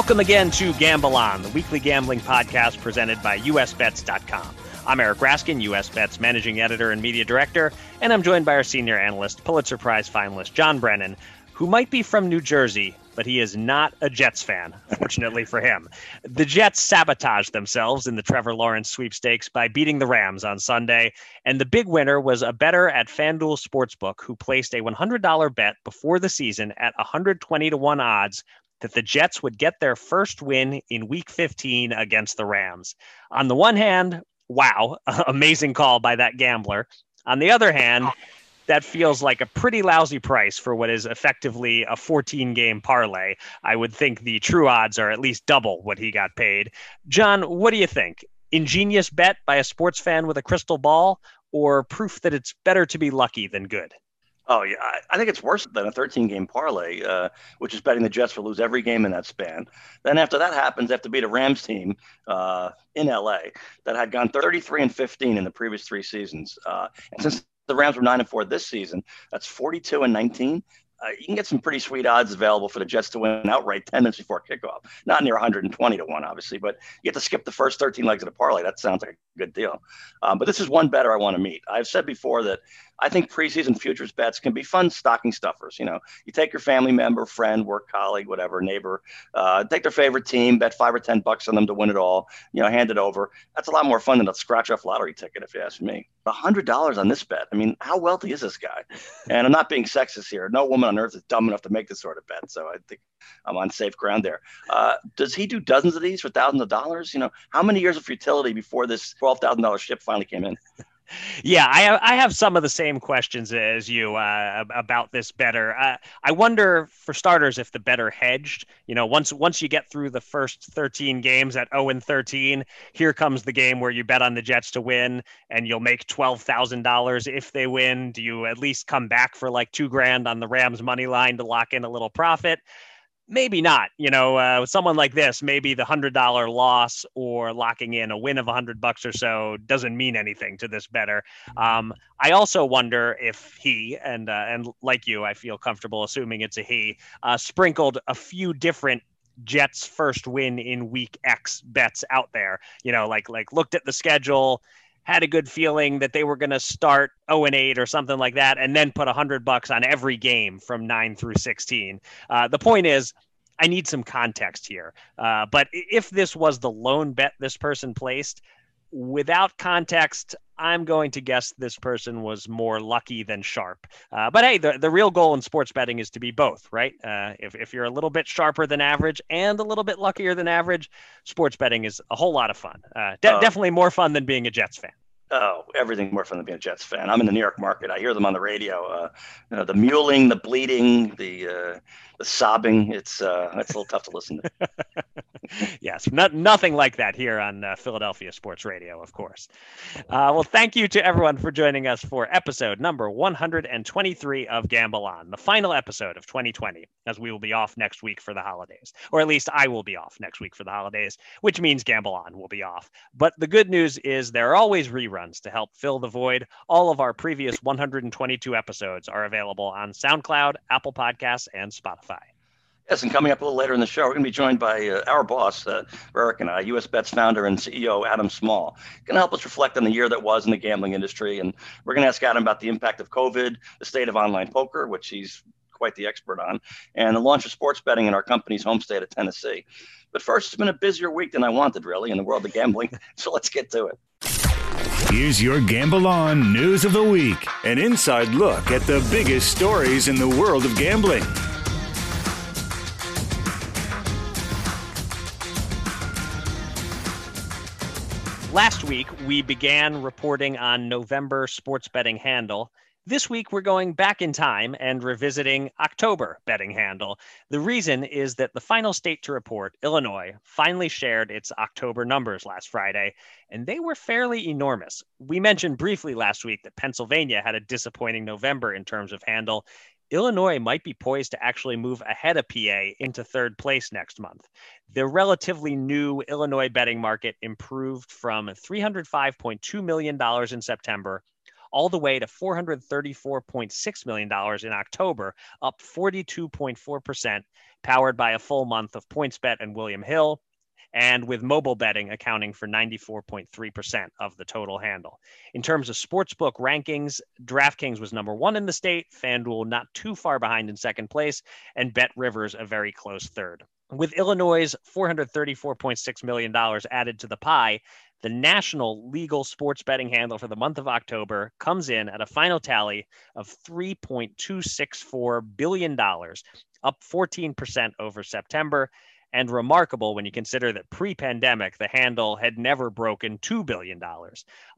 Welcome again to Gamble On, the weekly gambling podcast presented by USBets.com. I'm Eric Raskin, USBets managing editor and media director, and I'm joined by our senior analyst, Pulitzer Prize finalist John Brennan, who might be from New Jersey, but he is not a Jets fan, fortunately for him. The Jets sabotaged themselves in the Trevor Lawrence sweepstakes by beating the Rams on Sunday, and the big winner was a bettor at FanDuel Sportsbook who placed a $100 bet before the season at 120 to 1 odds that the Jets would get their first win in week 15 against the Rams. On the one hand, wow, amazing call by that gambler. On the other hand, that feels like a pretty lousy price for what is effectively a 14 game parlay. I would think the true odds are at least double what he got paid. John, what do you think? Ingenious bet by a sports fan with a crystal ball, or proof that it's better to be lucky than good? Oh yeah, I, I, think it's worse than a 13 game parlay, uh, which is betting the Jets will lose every game in that span. Then after that happens, they have to beat a Rams team uh, in LA that had gone 33 and 15 in the previous three seasons. Uh, and since the Rams were nine and four this season, that's 42 and 19 uh, you can get some pretty sweet odds available for the Jets to win outright 10 minutes before kickoff. Not near 120 to 1, obviously, but you have to skip the first 13 legs of the parlay. That sounds like good deal. Um, but this is one better I want to meet. I've said before that I think preseason futures bets can be fun stocking stuffers. You know, you take your family member, friend, work colleague, whatever, neighbor, uh, take their favorite team, bet five or 10 bucks on them to win it all, you know, hand it over. That's a lot more fun than a scratch off lottery ticket, if you ask me. $100 on this bet. I mean, how wealthy is this guy? And I'm not being sexist here. No woman on earth is dumb enough to make this sort of bet. So I think I'm on safe ground there. Uh, does he do dozens of these for thousands of dollars? You know, how many years of futility before this $12,000 ship finally came in? yeah, I have, I have some of the same questions as you uh, about this better. Uh, I wonder, for starters, if the better hedged. You know, once once you get through the first 13 games at 0 and 13, here comes the game where you bet on the Jets to win, and you'll make twelve thousand dollars if they win. Do you at least come back for like two grand on the Rams money line to lock in a little profit? Maybe not. You know, uh, with someone like this, maybe the hundred dollar loss or locking in a win of a hundred bucks or so doesn't mean anything to this better. Um, I also wonder if he and uh, and like you, I feel comfortable assuming it's a he uh, sprinkled a few different Jets first win in week X bets out there. You know, like like looked at the schedule had a good feeling that they were going to start 0 and 8 or something like that, and then put 100 bucks on every game from 9 through 16. Uh, the point is, I need some context here. Uh, but if this was the lone bet this person placed, without context, I'm going to guess this person was more lucky than sharp. Uh, but hey, the, the real goal in sports betting is to be both, right? Uh, if, if you're a little bit sharper than average and a little bit luckier than average, sports betting is a whole lot of fun. Uh, de- oh. Definitely more fun than being a Jets fan. Oh, everything more fun than being a Jets fan. I'm in the New York market. I hear them on the radio. Uh, you know, the mewling, the bleeding, the uh, the sobbing. It's uh, it's a little tough to listen to. yes, not, nothing like that here on uh, Philadelphia Sports Radio, of course. Uh, well, thank you to everyone for joining us for episode number 123 of Gamble On, the final episode of 2020, as we will be off next week for the holidays, or at least I will be off next week for the holidays, which means Gamble On will be off. But the good news is there are always reruns to help fill the void. All of our previous 122 episodes are available on SoundCloud, Apple Podcasts, and Spotify. Yes, and coming up a little later in the show, we're going to be joined by uh, our boss, uh, Eric and I, US Bets founder and CEO Adam Small, going to help us reflect on the year that was in the gambling industry. And we're going to ask Adam about the impact of COVID, the state of online poker, which he's quite the expert on, and the launch of sports betting in our company's home state of Tennessee. But first, it's been a busier week than I wanted, really, in the world of gambling. So let's get to it. Here's your Gamble On News of the Week an inside look at the biggest stories in the world of gambling. Last week, we began reporting on November sports betting handle. This week, we're going back in time and revisiting October betting handle. The reason is that the final state to report, Illinois, finally shared its October numbers last Friday, and they were fairly enormous. We mentioned briefly last week that Pennsylvania had a disappointing November in terms of handle. Illinois might be poised to actually move ahead of PA into third place next month. The relatively new Illinois betting market improved from $305.2 million in September all the way to $434.6 million in October, up 42.4%, powered by a full month of PointsBet and William Hill, and with mobile betting accounting for 94.3% of the total handle. In terms of sportsbook rankings, DraftKings was number one in the state, FanDuel not too far behind in second place, and Bet Rivers a very close third. With Illinois' $434.6 million added to the pie, the national legal sports betting handle for the month of October comes in at a final tally of $3.264 billion, up 14% over September and remarkable when you consider that pre pandemic, the handle had never broken $2 billion. Uh,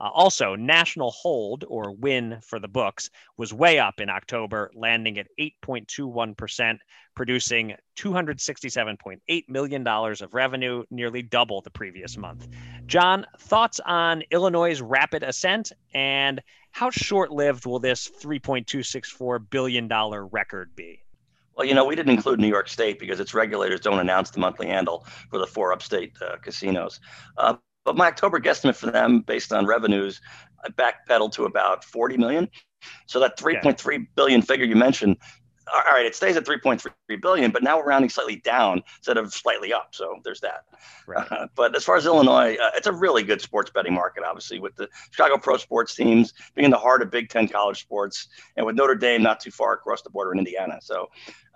also, national hold or win for the books was way up in October, landing at 8.21%, producing $267.8 million of revenue, nearly double the previous month. John, thoughts on Illinois' rapid ascent and how short lived will this $3.264 billion record be? Well, you know, we didn't include New York State because its regulators don't announce the monthly handle for the four upstate uh, casinos. Uh, but my October guesstimate for them, based on revenues, I backpedaled to about 40 million. So that 3.3 yeah. billion figure you mentioned all right, it stays at 3.3 billion, but now we're rounding slightly down instead of slightly up. So there's that. Right. Uh, but as far as Illinois, uh, it's a really good sports betting market, obviously, with the Chicago pro sports teams being in the heart of Big Ten college sports, and with Notre Dame not too far across the border in Indiana. So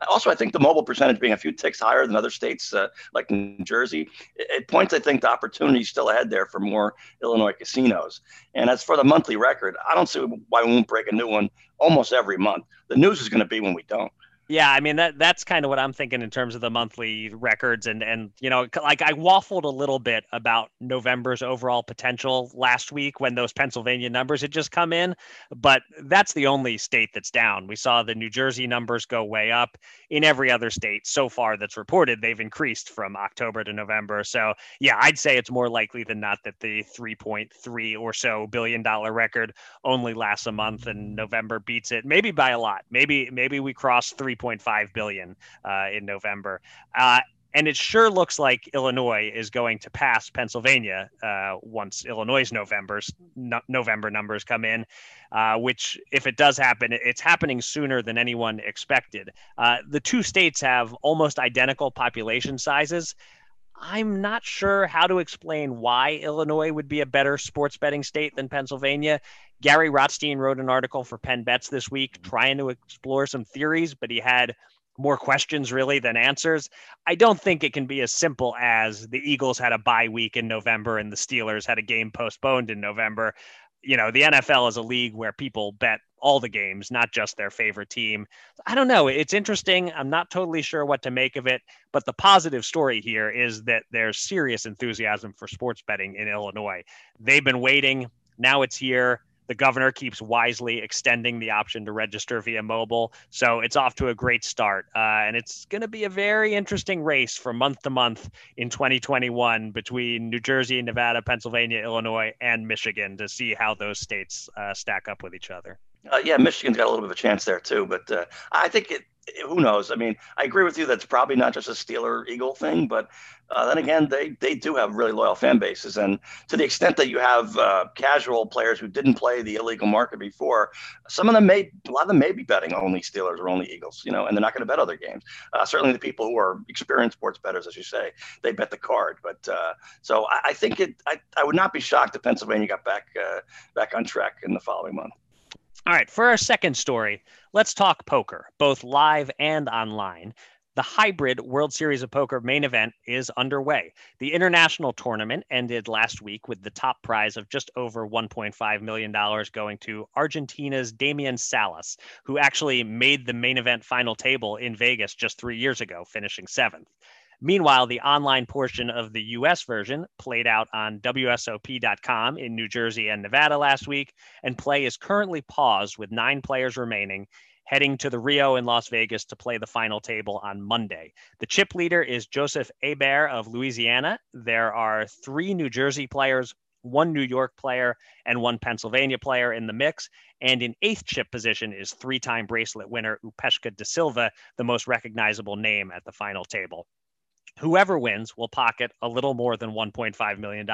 also, I think the mobile percentage being a few ticks higher than other states uh, like New Jersey, it, it, points, I think, the opportunity still ahead there for more Illinois casinos. And as for the monthly record, I don't see why we won't break a new one almost every month. The news is going to be when we don't. Yeah, I mean that that's kind of what I'm thinking in terms of the monthly records and and you know like I waffled a little bit about November's overall potential last week when those Pennsylvania numbers had just come in, but that's the only state that's down. We saw the New Jersey numbers go way up. In every other state so far that's reported, they've increased from October to November. So, yeah, I'd say it's more likely than not that the 3.3 or so billion dollar record only lasts a month and November beats it maybe by a lot. Maybe maybe we cross 3 3.5 billion uh, in November. Uh, and it sure looks like Illinois is going to pass Pennsylvania uh, once Illinois' November's no, November numbers come in. Uh, which, if it does happen, it's happening sooner than anyone expected. Uh, the two states have almost identical population sizes. I'm not sure how to explain why Illinois would be a better sports betting state than Pennsylvania. Gary Rotstein wrote an article for Penn Bets this week trying to explore some theories, but he had more questions really than answers. I don't think it can be as simple as the Eagles had a bye week in November and the Steelers had a game postponed in November. You know, the NFL is a league where people bet all the games, not just their favorite team. I don't know. It's interesting. I'm not totally sure what to make of it, but the positive story here is that there's serious enthusiasm for sports betting in Illinois. They've been waiting. Now it's here The governor keeps wisely extending the option to register via mobile. So it's off to a great start. Uh, and it's going to be a very interesting race from month to month in 2021 between New Jersey, Nevada, Pennsylvania, Illinois, and Michigan to see how those states uh, stack up with each other. Uh, yeah, Michigan's got a little bit of a chance there too, but uh, I think it, who knows? I mean, I agree with you. That's probably not just a Steeler Eagle thing, but uh, then again, they they do have really loyal fan bases, and to the extent that you have uh, casual players who didn't play the illegal market before, some of them may a lot of them may be betting only Steelers or only Eagles, you know, and they're not going to bet other games. Uh, certainly, the people who are experienced sports bettors, as you say, they bet the card. But uh, so I, I, think it. I, I would not be shocked if Pennsylvania got back back on track in the following month. All right, for our second story, let's talk poker, both live and online. The hybrid World Series of Poker main event is underway. The international tournament ended last week with the top prize of just over $1.5 million going to Argentina's Damian Salas, who actually made the main event final table in Vegas just three years ago, finishing seventh. Meanwhile, the online portion of the US version played out on WSOP.com in New Jersey and Nevada last week, and play is currently paused with nine players remaining, heading to the Rio in Las Vegas to play the final table on Monday. The chip leader is Joseph Hebert of Louisiana. There are three New Jersey players, one New York player, and one Pennsylvania player in the mix. And in eighth chip position is three time bracelet winner Upeshka De Silva, the most recognizable name at the final table. Whoever wins will pocket a little more than $1.5 million.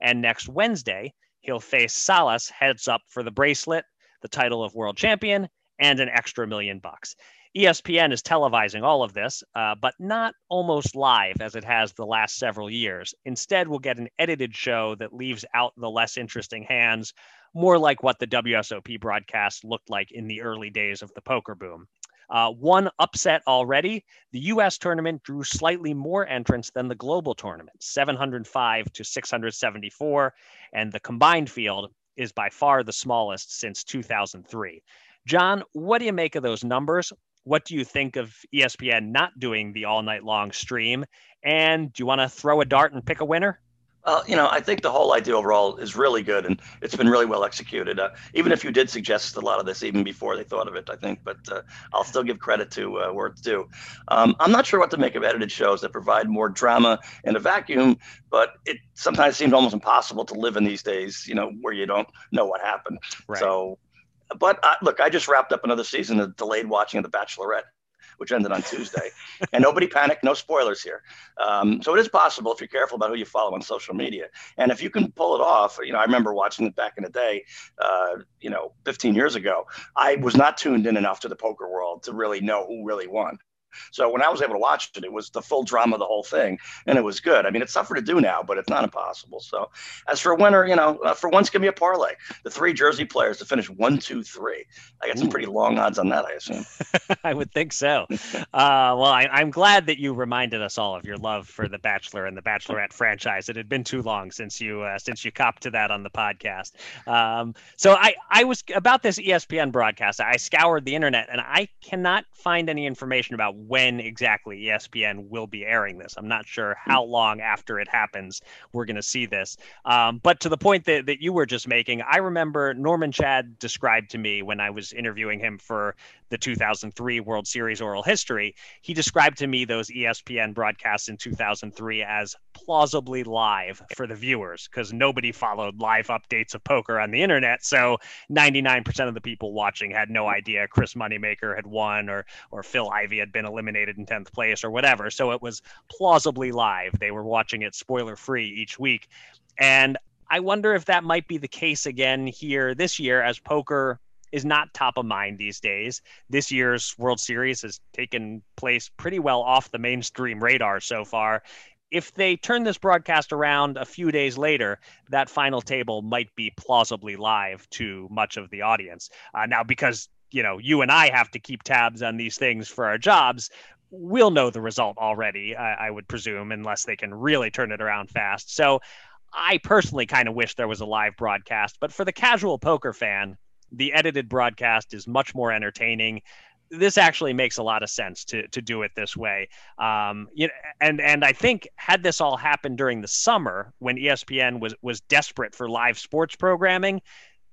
And next Wednesday, he'll face Salas heads up for the bracelet, the title of world champion, and an extra million bucks. ESPN is televising all of this, uh, but not almost live as it has the last several years. Instead, we'll get an edited show that leaves out the less interesting hands, more like what the WSOP broadcast looked like in the early days of the poker boom. Uh, one upset already. The U.S. tournament drew slightly more entrants than the global tournament, 705 to 674, and the combined field is by far the smallest since 2003. John, what do you make of those numbers? What do you think of ESPN not doing the all night long stream? And do you want to throw a dart and pick a winner? Well, you know, I think the whole idea overall is really good, and it's been really well executed. Uh, even if you did suggest a lot of this even before they thought of it, I think, but uh, I'll still give credit to uh, where it's due. Um, I'm not sure what to make of edited shows that provide more drama in a vacuum, but it sometimes seems almost impossible to live in these days, you know, where you don't know what happened. Right. So, but uh, look, I just wrapped up another season of delayed watching of The Bachelorette which ended on Tuesday. and nobody panicked, no spoilers here. Um, so it is possible if you're careful about who you follow on social media. And if you can pull it off, you know, I remember watching it back in the day, uh, you know, 15 years ago. I was not tuned in enough to the poker world to really know who really won. So when I was able to watch it, it was the full drama of the whole thing, and it was good. I mean, it's tougher to do now, but it's not impossible. So as for a winner, you know, uh, for once, give me a parlay. The three Jersey players to finish one, two, three. I got some Ooh. pretty long odds on that, I assume. I would think so. Uh, well, I, am glad that you reminded us all of your love for the Bachelor and the Bachelorette franchise. It had been too long since you uh, since you copped to that on the podcast. Um, so I I was about this ESPN broadcast. I scoured the internet and I cannot find any information about when exactly ESPN will be airing this. I'm not sure how long after it happens we're going to see this. Um, but to the point that, that you were just making, I remember Norman Chad described to me when I was interviewing him for the 2003 World Series oral history, he described to me those ESPN broadcasts in 2003 as plausibly live for the viewers because nobody followed live updates of poker on the internet. So 99% of the people watching had no idea Chris Moneymaker had won or or Phil Ivey had been eliminated in 10th place or whatever. So it was plausibly live. They were watching it spoiler free each week. And I wonder if that might be the case again here this year as poker is not top of mind these days. This year's World Series has taken place pretty well off the mainstream radar so far. If they turn this broadcast around a few days later, that final table might be plausibly live to much of the audience. Uh, now, because you know you and I have to keep tabs on these things for our jobs, we'll know the result already. I, I would presume, unless they can really turn it around fast. So. I personally kind of wish there was a live broadcast, but for the casual poker fan, the edited broadcast is much more entertaining this actually makes a lot of sense to to do it this way. Um, you know, and and I think had this all happened during the summer when ESPN was was desperate for live sports programming,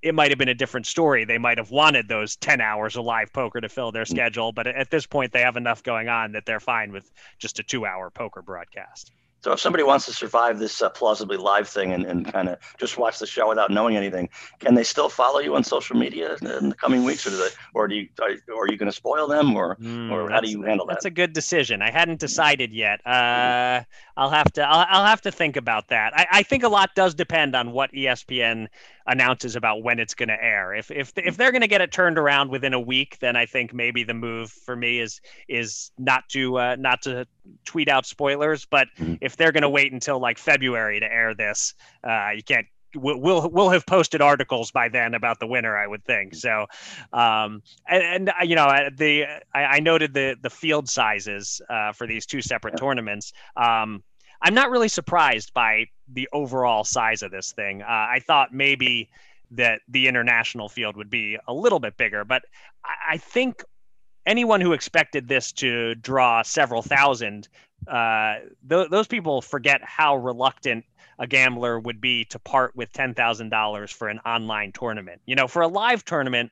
it might have been a different story. They might have wanted those 10 hours of live poker to fill their schedule, but at this point, they have enough going on that they're fine with just a two hour poker broadcast. So if somebody wants to survive this uh, plausibly live thing and, and kind of just watch the show without knowing anything, can they still follow you on social media in the coming weeks, or do they, or do you, are, are you going to spoil them, or mm, or how do you handle that? That's a good decision. I hadn't decided yet. Uh, I'll have to I'll, I'll have to think about that. I, I think a lot does depend on what ESPN announces about when it's going to air. If if if they're going to get it turned around within a week, then I think maybe the move for me is is not to uh, not to tweet out spoilers. But mm-hmm. if they're going to wait until like February to air this, uh, you can't we'll, we'll have posted articles by then about the winner, I would think. So, um, and, and uh, you know, uh, the I, I, noted the the field sizes uh, for these two separate tournaments. Um, I'm not really surprised by the overall size of this thing. Uh, I thought maybe that the international field would be a little bit bigger, but I, think anyone who expected this to draw several thousand, uh, th- those people forget how reluctant a gambler would be to part with $10,000 for an online tournament. You know, for a live tournament,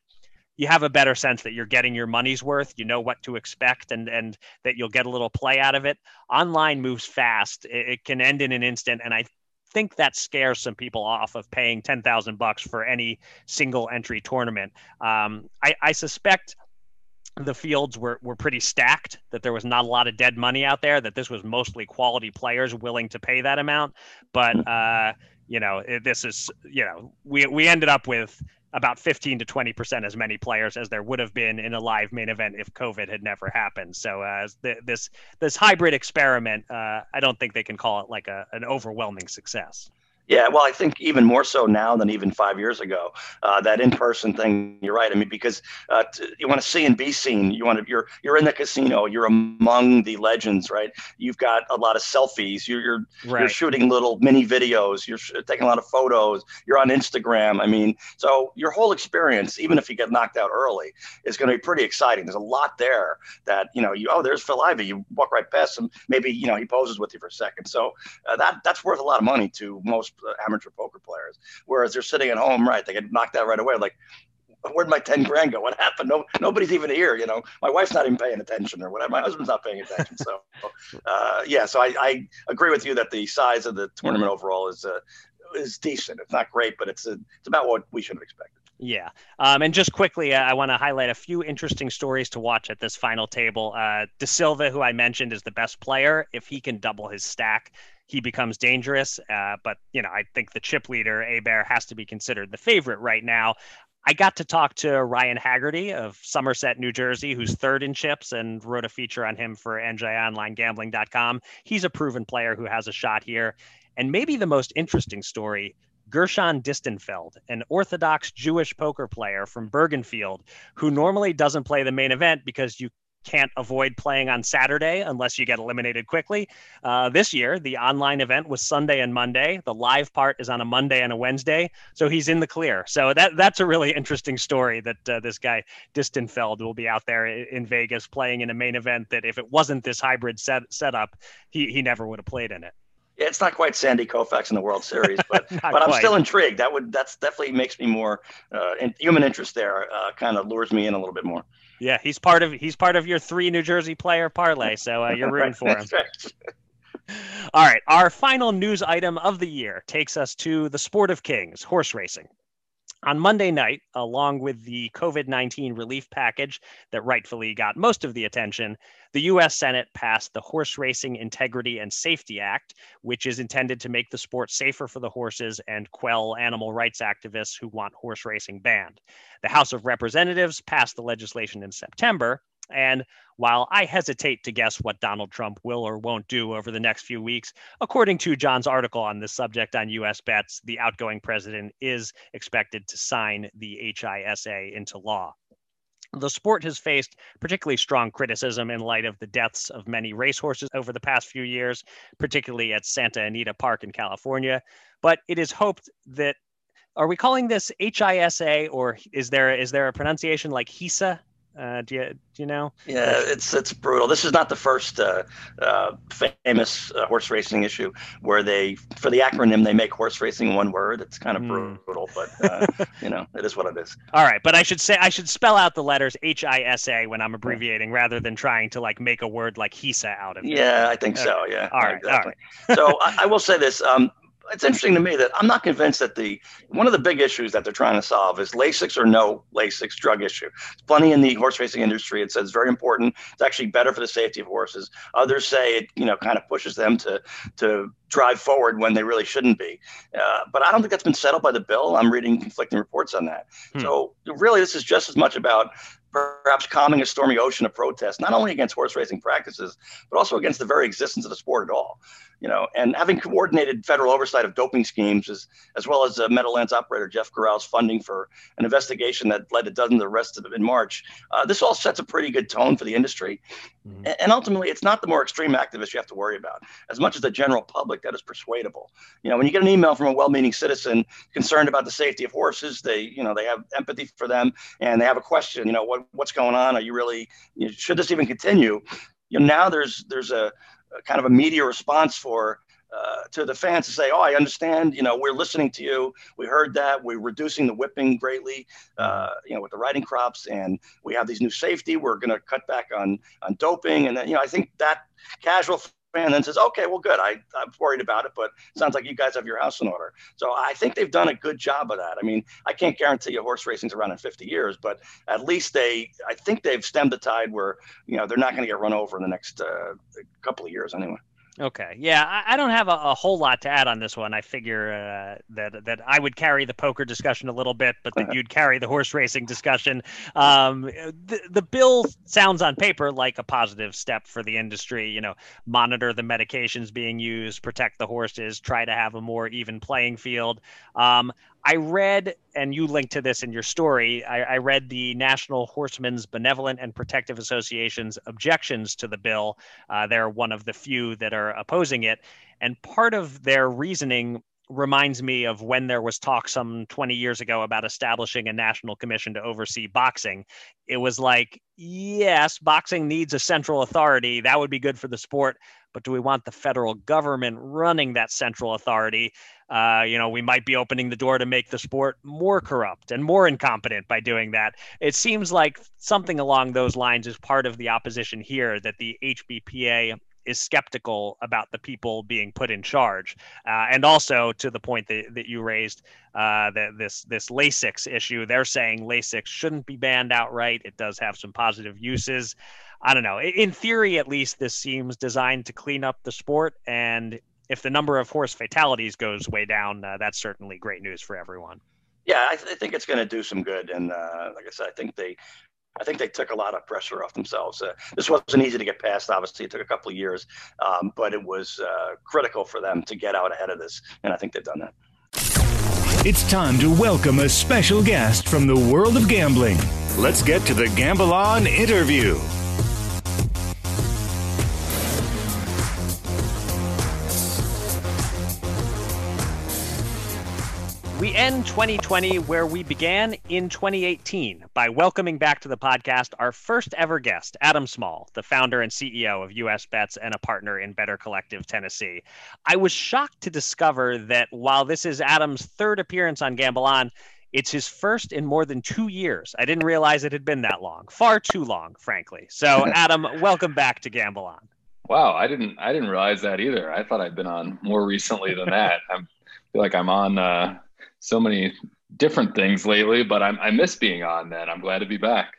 you have a better sense that you're getting your money's worth. You know what to expect, and and that you'll get a little play out of it. Online moves fast; it, it can end in an instant, and I think that scares some people off of paying ten thousand bucks for any single entry tournament. Um, I, I suspect the fields were, were pretty stacked, that there was not a lot of dead money out there, that this was mostly quality players willing to pay that amount. But, uh, you know, this is, you know, we, we ended up with about 15 to 20 percent as many players as there would have been in a live main event if COVID had never happened. So uh, th- this this hybrid experiment, uh, I don't think they can call it like a, an overwhelming success. Yeah, well, I think even more so now than even five years ago. Uh, that in-person thing, you're right. I mean, because uh, t- you want to see and be seen. You want to you're you're in the casino. You're among the legends, right? You've got a lot of selfies. You're you're, right. you're shooting little mini videos. You're sh- taking a lot of photos. You're on Instagram. I mean, so your whole experience, even if you get knocked out early, is going to be pretty exciting. There's a lot there that you know. You oh, there's Phil Ivey. You walk right past him. Maybe you know he poses with you for a second. So uh, that that's worth a lot of money to most amateur poker players. Whereas they're sitting at home, right? They get knocked out right away. Like, where'd my 10 grand go? What happened? No, nobody's even here. You know, my wife's not even paying attention or whatever. My husband's not paying attention. So, uh, yeah, so I, I, agree with you that the size of the tournament overall is, uh, is decent. It's not great, but it's, a, it's about what we should have expected. Yeah. Um, and just quickly, uh, I want to highlight a few interesting stories to watch at this final table. Uh, De Silva, who I mentioned, is the best player. If he can double his stack, he becomes dangerous. Uh, but you know, I think the chip leader Bear has to be considered the favorite right now. I got to talk to Ryan Hagerty of Somerset, New Jersey, who's third in chips and wrote a feature on him for NJOnlineGambling.com. He's a proven player who has a shot here. And maybe the most interesting story Gershon Distenfeld, an Orthodox Jewish poker player from Bergenfield, who normally doesn't play the main event because you can't avoid playing on Saturday unless you get eliminated quickly. Uh, this year, the online event was Sunday and Monday. The live part is on a Monday and a Wednesday, so he's in the clear. So that that's a really interesting story that uh, this guy Distenfeld will be out there in Vegas playing in a main event that if it wasn't this hybrid set setup, he he never would have played in it. It's not quite Sandy Koufax in the World Series, but but I'm still intrigued. That would that's definitely makes me more uh, in, human interest there. Uh, kind of lures me in a little bit more. Yeah, he's part of he's part of your three New Jersey player parlay, so uh, you're rooting for him. All right, our final news item of the year takes us to the sport of kings, horse racing. On Monday night, along with the COVID 19 relief package that rightfully got most of the attention, the U.S. Senate passed the Horse Racing Integrity and Safety Act, which is intended to make the sport safer for the horses and quell animal rights activists who want horse racing banned. The House of Representatives passed the legislation in September, and while I hesitate to guess what Donald Trump will or won't do over the next few weeks, according to John's article on this subject on US Bets, the outgoing president is expected to sign the HISA into law. The sport has faced particularly strong criticism in light of the deaths of many racehorses over the past few years, particularly at Santa Anita Park in California. But it is hoped that are we calling this HISA or is there is there a pronunciation like HISA Uh, do you do you know? Yeah, it's it's brutal. This is not the first uh, uh, famous uh, horse racing issue where they, for the acronym, they make horse racing one word. It's kind of mm. brutal, but uh, you know, it is what it is. All right, but I should say I should spell out the letters H I S A when I'm abbreviating, yeah. rather than trying to like make a word like HISA out of it. Yeah, I think so. Yeah. All right. Exactly. All right. so I, I, will say this. Um, it's interesting to me that I'm not convinced that the one of the big issues that they're trying to solve is Lasix or no Lasix drug issue. It's plenty in the horse racing industry. It says it's very important. It's actually better for the safety of horses. Others say it, you know, kind of pushes them to to drive forward when they really shouldn't be. Uh, but I don't think that's been settled by the bill. I'm reading conflicting reports on that. Hmm. So really, this is just as much about perhaps calming a stormy ocean of protest, not only against horse racing practices, but also against the very existence of the sport at all. You know, and having coordinated federal oversight of doping schemes, as, as well as uh, Meadowlands operator Jeff Gural's funding for an investigation that led to dozens of arrests in March, uh, this all sets a pretty good tone for the industry. Mm-hmm. And ultimately, it's not the more extreme activists you have to worry about, as much as the general public that is persuadable. You know, when you get an email from a well-meaning citizen concerned about the safety of horses, they, you know, they have empathy for them and they have a question. You know, what what's going on? Are you really? You know, should this even continue? You know, now there's there's a, a kind of a media response for uh, to the fans to say, "Oh, I understand. You know, we're listening to you. We heard that. We're reducing the whipping greatly. Uh, you know, with the riding crops, and we have these new safety. We're going to cut back on on doping, and then you know, I think that casual and then says, okay, well, good. I, I'm worried about it, but sounds like you guys have your house in order. So I think they've done a good job of that. I mean, I can't guarantee you horse racing's around in 50 years, but at least they, I think they've stemmed the tide where, you know, they're not going to get run over in the next uh, couple of years anyway. Okay, yeah, I, I don't have a, a, whole lot to add on this one. I figure uh, that that I would carry the poker discussion a little bit, but that you'd carry the horse racing discussion. Um, the, the bill sounds on paper like a positive step for the industry. You know, monitor the medications being used, protect the horses, try to have a more even playing field. Um, I read, and you linked to this in your story. I, I, read the National Horsemen's Benevolent and Protective Association's objections to the bill. Uh, they're one of the few that are opposing it. And part of their reasoning reminds me of when there was talk some 20 years ago about establishing a national commission to oversee boxing. It was like, yes, boxing needs a central authority. That would be good for the sport. But do we want the federal government running that central authority? Uh, you know, we might be opening the door to make the sport more corrupt and more incompetent by doing that. It seems like something along those lines is part of the opposition here that the HBPA is skeptical about the people being put in charge, uh, and also to the point that, that you raised uh, that this this Lasix issue, they're saying Lasix shouldn't be banned outright. It does have some positive uses. I don't know. In theory, at least, this seems designed to clean up the sport, and if the number of horse fatalities goes way down, uh, that's certainly great news for everyone. Yeah, I, th- I think it's going to do some good, and uh, like I said, I think they, I think they took a lot of pressure off themselves. Uh, this wasn't easy to get past. Obviously, it took a couple of years, um, but it was uh, critical for them to get out ahead of this, and I think they've done that. It's time to welcome a special guest from the world of gambling. Let's get to the Gamble On interview. We end 2020 where we began in 2018 by welcoming back to the podcast our first ever guest, Adam Small, the founder and CEO of US Bets and a partner in Better Collective Tennessee. I was shocked to discover that while this is Adam's third appearance on Gamble On, it's his first in more than two years. I didn't realize it had been that long, far too long, frankly. So, Adam, welcome back to Gamble On. Wow, I didn't I didn't realize that either. I thought I'd been on more recently than that. I feel like I'm on uh, so many different things lately, but I'm, I miss being on that. I'm glad to be back.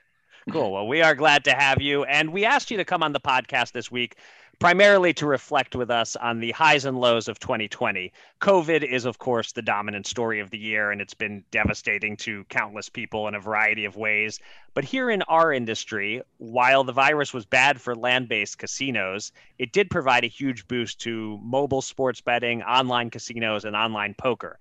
Cool. Well, we are glad to have you. And we asked you to come on the podcast this week primarily to reflect with us on the highs and lows of 2020. COVID is, of course, the dominant story of the year, and it's been devastating to countless people in a variety of ways. But here in our industry, while the virus was bad for land based casinos, it did provide a huge boost to mobile sports betting, online casinos, and online poker.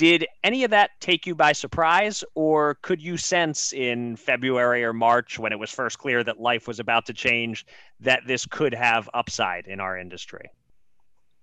Did any of that take you by surprise, or could you sense in February or March, when it was first clear that life was about to change, that this could have upside in our industry?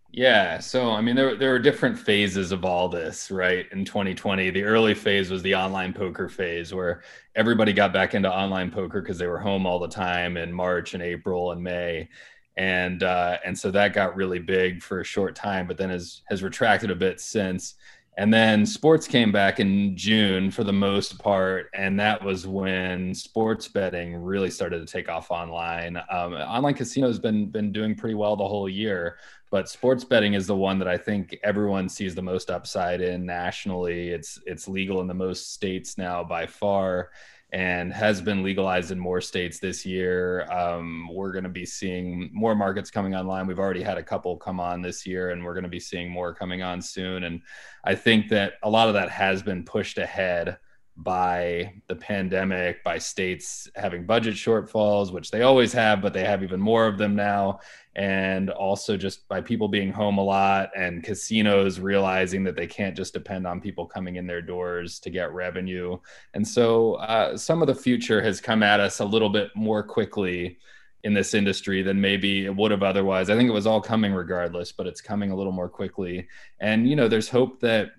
Yeah, so I mean, there there were different phases of all this, right? In 2020, the early phase was the online poker phase, where everybody got back into online poker because they were home all the time in March and April and May, and uh, and so that got really big for a short time, but then has has retracted a bit since. And then sports came back in June for the most part, and that was when sports betting really started to take off online. Um, online casino has been been doing pretty well the whole year, but sports betting is the one that I think everyone sees the most upside in nationally. It's it's legal in the most states now by far, and has been legalized in more states this year. Um, we're going to be seeing more markets coming online. We've already had a couple come on this year, and we're going to be seeing more coming on soon. And I think that a lot of that has been pushed ahead by the pandemic, by states having budget shortfalls, which they always have, but they have even more of them now. And also just by people being home a lot and casinos realizing that they can't just depend on people coming in their doors to get revenue. And so uh, some of the future has come at us a little bit more quickly in this industry than maybe it would have otherwise. I think it was all coming regardless, but it's coming a little more quickly. And, you know, there's hope that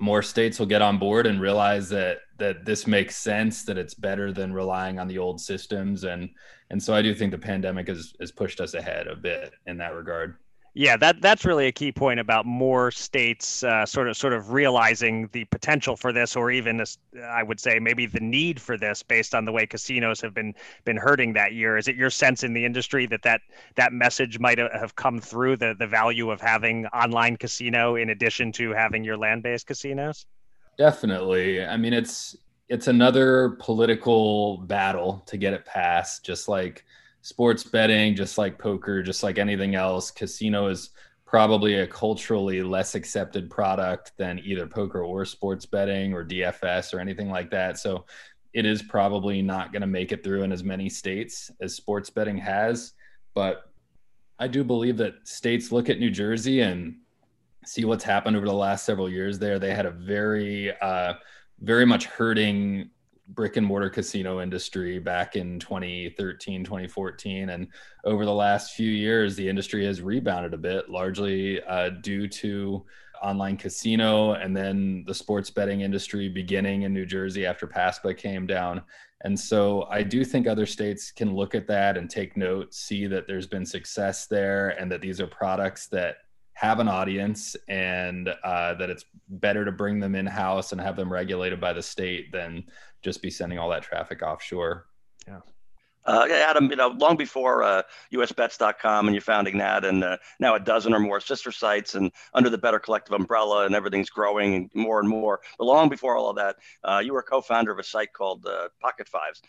more states will get on board and realize that that this makes sense that it's better than relying on the old systems. And and so i do think the pandemic has has pushed us ahead a bit in that regard yeah, that that's really a key point about more states uh, sort of sort of realizing the potential for this, or even this, I would say maybe the need for this, based on the way casinos have been been hurting that year. Is it your sense in the industry that that that message might have come through the the value of having online casino in addition to having your land based casinos? Definitely. I mean, it's it's another political battle to get it passed, just like sports betting, just like poker, just like anything else, casino is probably a culturally less accepted product than either poker or sports betting or DFS or anything like that. So it is probably not going to make it through in as many states as sports betting has. But I do believe that states look at New Jersey and see what's happened over the last several years there. They had a very, uh, very much hurting brick and mortar casino industry back in 2013 2014 and over the last few years the industry has rebounded a bit largely uh, due to online casino and then the sports betting industry beginning in new jersey after paspa came down. And so i do think other states can look at that and take note see that there's been success there and that these are products that have an audience and uh, that it's better to bring them in house and have them regulated by the state than just be sending all that traffic offshore. Yeah. Uh, Adam, you know, long before uh, USBets.com and you're founding that, and uh, now a dozen or more sister sites, and under the Better Collective umbrella, and everything's growing more and more. But long before all of that, uh, you were co-founder of a site called uh, Pocket Fives,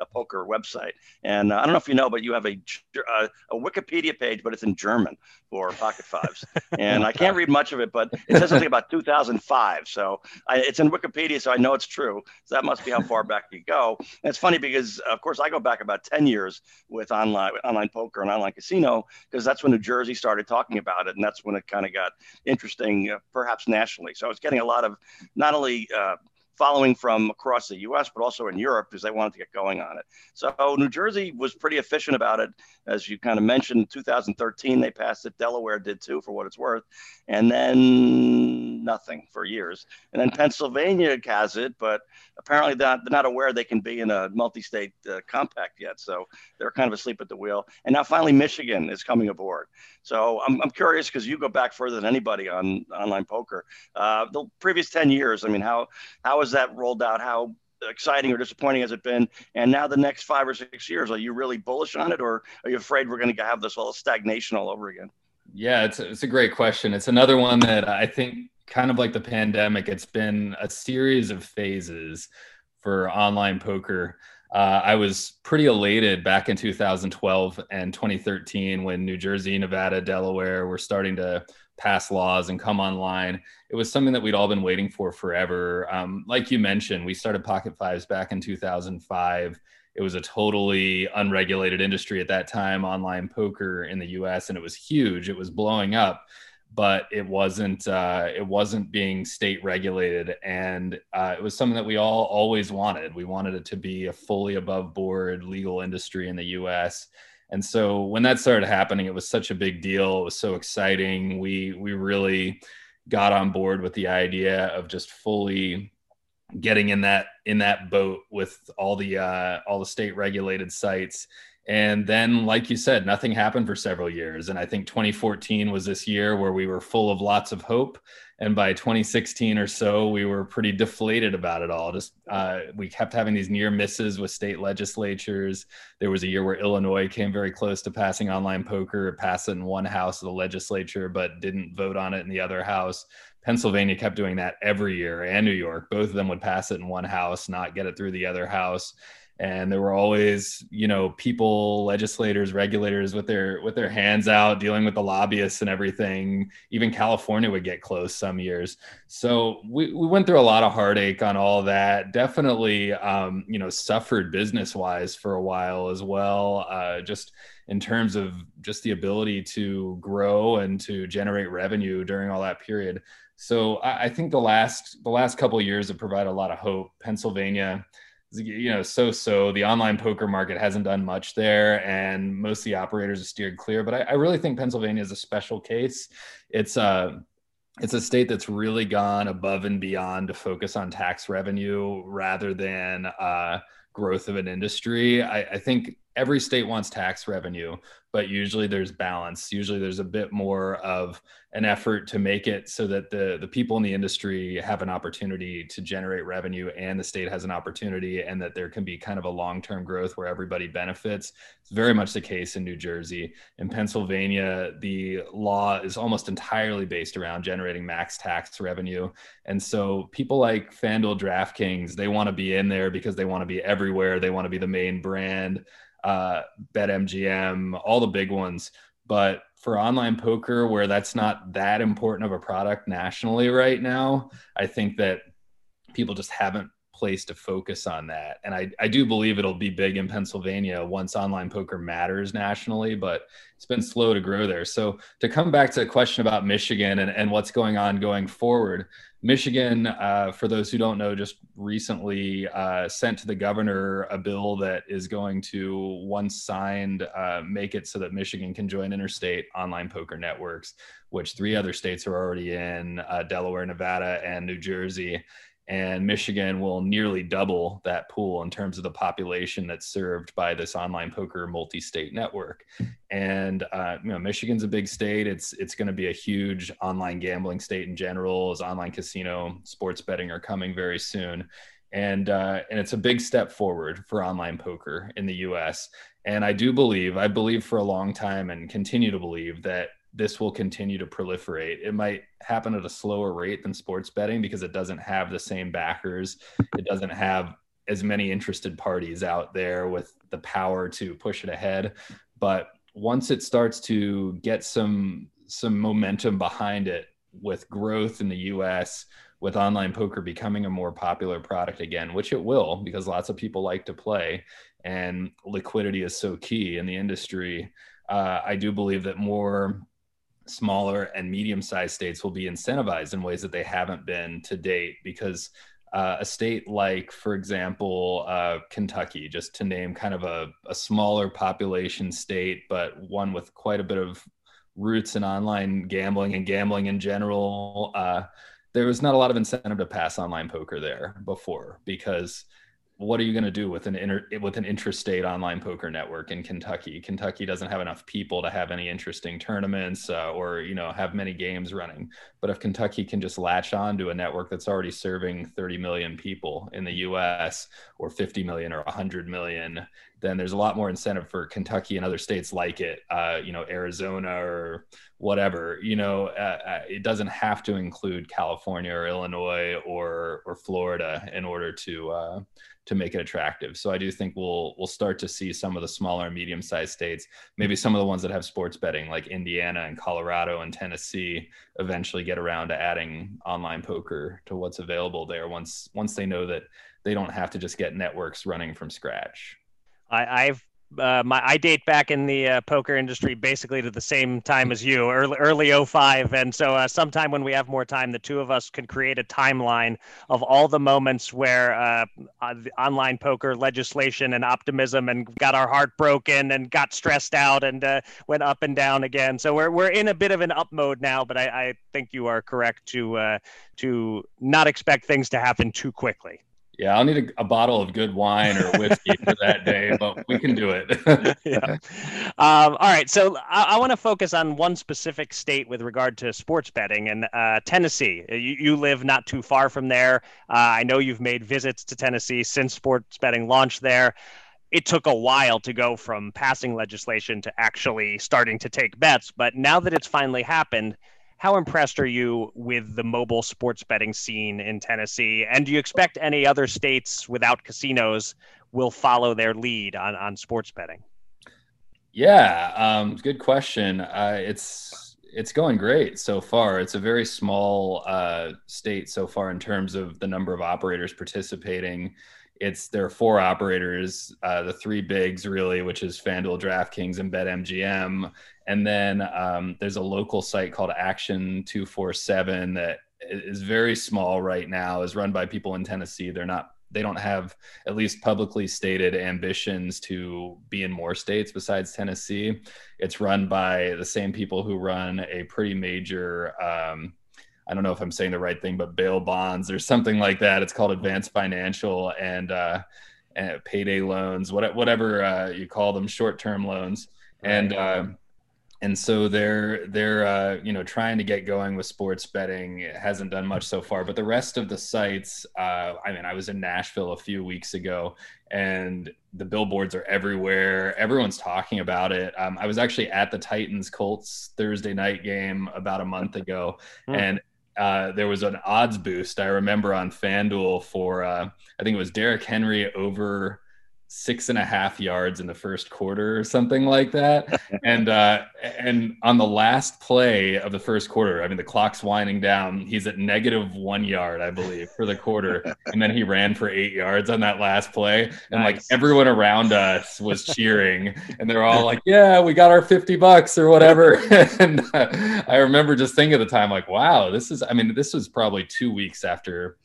a poker website. And uh, I don't know if you know, but you have a, uh, a Wikipedia page, but it's in German for Pocket Fives. and I can't read much of it, but it says something about 2005. So I, it's in Wikipedia, so I know it's true. So that must be how far back you go. And it's funny because, of course, I go back about 10 years with online online poker and online casino because that's when New Jersey started talking about it, and that's when it kind of got interesting, uh, perhaps nationally. So I was getting a lot of not only uh, following from across the US, but also in Europe because they wanted to get going on it. So New Jersey was pretty efficient about it. As you kind of mentioned, 2013, they passed it. Delaware did too, for what it's worth. And then nothing for years. And then Pennsylvania has it, but apparently they're not, they're not aware they can be in a multi state uh, compact yet. So they're kind of asleep at the wheel. And now finally, Michigan is coming aboard. So I'm, I'm curious because you go back further than anybody on online poker. Uh, the previous 10 years, I mean, how, how has that rolled out? How exciting or disappointing has it been? And now the next five or six years, are you really bullish on it, or are you afraid we're going to have this all stagnation all over again? Yeah, it's it's a great question. It's another one that I think kind of like the pandemic, it's been a series of phases for online poker. Uh, I was pretty elated back in 2012 and 2013 when New Jersey, Nevada, Delaware were starting to pass laws and come online. It was something that we'd all been waiting for forever. Um, like you mentioned, we started Pocket Fives back in 2005. It was a totally unregulated industry at that time, online poker in the US, and it was huge. It was blowing up but it wasn't uh, it wasn't being state regulated, and uh, it was something that we all always wanted. We wanted it to be a fully above board legal industry in the U.S. And so when that started happening, it was such a big deal. It was so exciting. We we really got on board with the idea of just fully getting in that in that boat with all the uh, all the state regulated sites and then like you said nothing happened for several years. And i think 2014 was this year where we were full of lots of hope. And by 2016 or so we were pretty deflated about it all. Just uh, we kept having these near misses with state legislatures. There was a year where illinois came very close to passing online poker passed it in one house of the legislature but didn't vote on it in the other house. Pennsylvania kept doing that every year and new york. Both of them would pass it in one house not get it through the other house and there were always you know people legislators regulators with their with their hands out dealing with the lobbyists and everything. Even california would get close some years. So we, we went through a lot of heartache on all that. Definitely um, you know suffered business wise for a while as well uh, just in terms of just the ability to grow and to generate revenue during all that period. So I, I think the last the last couple years have provided a lot of hope. Pennsylvania you know so so the online poker market hasn't done much there and most of the operators are steered clear but i, I really think pennsylvania is a special case it's a uh, it's a state that's really gone above and beyond to focus on tax revenue rather than uh, growth of an industry. I, I, think every state wants tax revenue, but usually there's balance. Usually there's a bit more of an effort to make it so that the, the people in the industry have an opportunity to generate revenue and the state has an opportunity and that there can be kind of a long-term growth where everybody benefits. It's very much the case in New Jersey. In Pennsylvania, the law is almost entirely based around generating max tax revenue. And so people like FanDuel DraftKings, they want to be in there because they want to be everywhere. They want to be the main brand uh, BetMGM, all the big ones. But for online poker, where that's not that important of a product nationally right now, I think that people just haven't placed to focus on that. And I, I do believe it'll be big in Pennsylvania once online poker matters nationally, but it's been slow to grow there. So to come back to the question about Michigan and, and what's going on going forward, Michigan, uh, for those who don't know, just recently uh, sent to the governor a bill that is going to, once signed, uh, make it so that Michigan can join interstate online poker networks, which three other states are already in uh, Delaware, Nevada, and New Jersey and Michigan will nearly double that pool in terms of the population that's served by this online poker multi-state network. And uh, you know, Michigan's a big state. It's it's going to be a huge online gambling state in general. As online casino, sports betting are coming very soon, and uh, and it's a big step forward for online poker in the U.S. And I do believe, I believe for a long time, and continue to believe that this will continue to proliferate. It might happen at a slower rate than sports betting because it doesn't have the same backers. It doesn't have as many interested parties out there with the power to push it ahead. But once it starts to get some some momentum behind it with growth in the US, with online poker becoming a more popular product again, which it will because lots of people like to play and liquidity is so key in the industry. Uh, I do believe that more smaller and medium sized states will be incentivized in ways that they haven't been to date because uh, a state like, for example, uh, Kentucky, just to name kind of a, a smaller population state, but one with quite a bit of roots in online gambling and gambling in general. Uh, there was not a lot of incentive to pass online poker there before because what are you going to do with an inter, with an interstate online poker network in Kentucky? Kentucky doesn't have enough people to have any interesting tournaments uh, or you know have many games running. But if Kentucky can just latch on to a network that's already serving 30 million people in the U.S. or 50 million or 100 million, then there's a lot more incentive for Kentucky and other states like it, uh, you know, Arizona or whatever. You know, uh, uh it doesn't have to include California or Illinois or or Florida in order to uh, to make it attractive. So I do think we'll we'll start to see some of the smaller and medium sized states, maybe some of the ones that have sports betting, like Indiana and Colorado and Tennessee, eventually get around to adding online poker to what's available there once once they know that they don't have to just get networks running from scratch. I, I've uh, my I date back in the uh, poker industry basically to the same time as you, early early 05. and so uh, sometime when we have more time, the two of us can create a timeline of all the moments where uh, uh, online poker legislation and optimism and got our heart broken and got stressed out and uh, went up and down again. So we're we're in a bit of an up mode now, but I, I think you are correct to to not expect things to happen too quickly. Yeah, I'll need a, a, bottle of good wine or whiskey for that day, but we can do it. yeah. Um, all right. So I, I want to focus on one specific state with regard to sports betting and uh, Tennessee. You, you, live not too far from there. Uh, I know you've made visits to Tennessee since sports betting launched there. It took a while to go from passing legislation to actually starting to take bets, but now that it's finally happened, how impressed are you with the mobile sports betting scene in Tennessee? And do you expect any other states without casinos will follow their lead on, on sports betting? Yeah, um, good question. Uh, it's it's going great so far. It's a very small uh, state so far in terms of the number of operators participating. It's there are four operators, uh, the three bigs really, which is FanDuel, DraftKings, and BetMGM, and then um, there's a local site called Action 247 that is very small right now, is run by people in Tennessee. They're not they don't have at least publicly stated ambitions to be in more states besides Tennessee. It's run by the same people who run a pretty major um, I don't know if I'm saying the right thing, but bail bonds or something like that. It's called Advanced Financial and, uh, and payday loans, whatever uh, you call them, short-term loans. And uh, and so they're they're uh, you know trying to get going with sports betting. It hasn't done much so far, but the rest of the sites. Uh, I mean, I was in Nashville a few weeks ago, and the billboards are everywhere. Everyone's talking about it. Um, I was actually at the Titans Colts Thursday night game about a month ago, hmm. and uh, there was an odds boost I remember on FanDuel for uh, I think it was Derrick Henry over six and a half yards in the first quarter or something like that. and uh, and on the last play of the first quarter, I mean the clock's winding down. He's at negative one yard, I believe, for the quarter, and then he ran for eight yards on that last play. And nice. like everyone around us was cheering, and they're all like, "Yeah, we got our fifty bucks or whatever." and uh, I remember just thinking at the time, like, "Wow, this is." I mean, this was probably two weeks after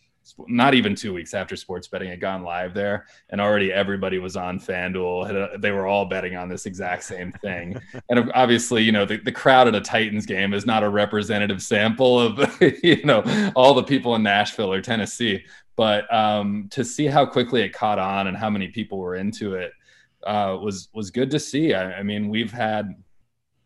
not even two weeks after sports betting had gone live there, and already everybody was on FanDuel. Uh, they were all betting on this exact same thing. and obviously, you know, the, the crowd at a Titans game is not a representative sample of, you know, all the people in Nashville or Tennessee. But um, to see how quickly it caught on and how many people were into it uh, was was good to see. I, I mean, we've had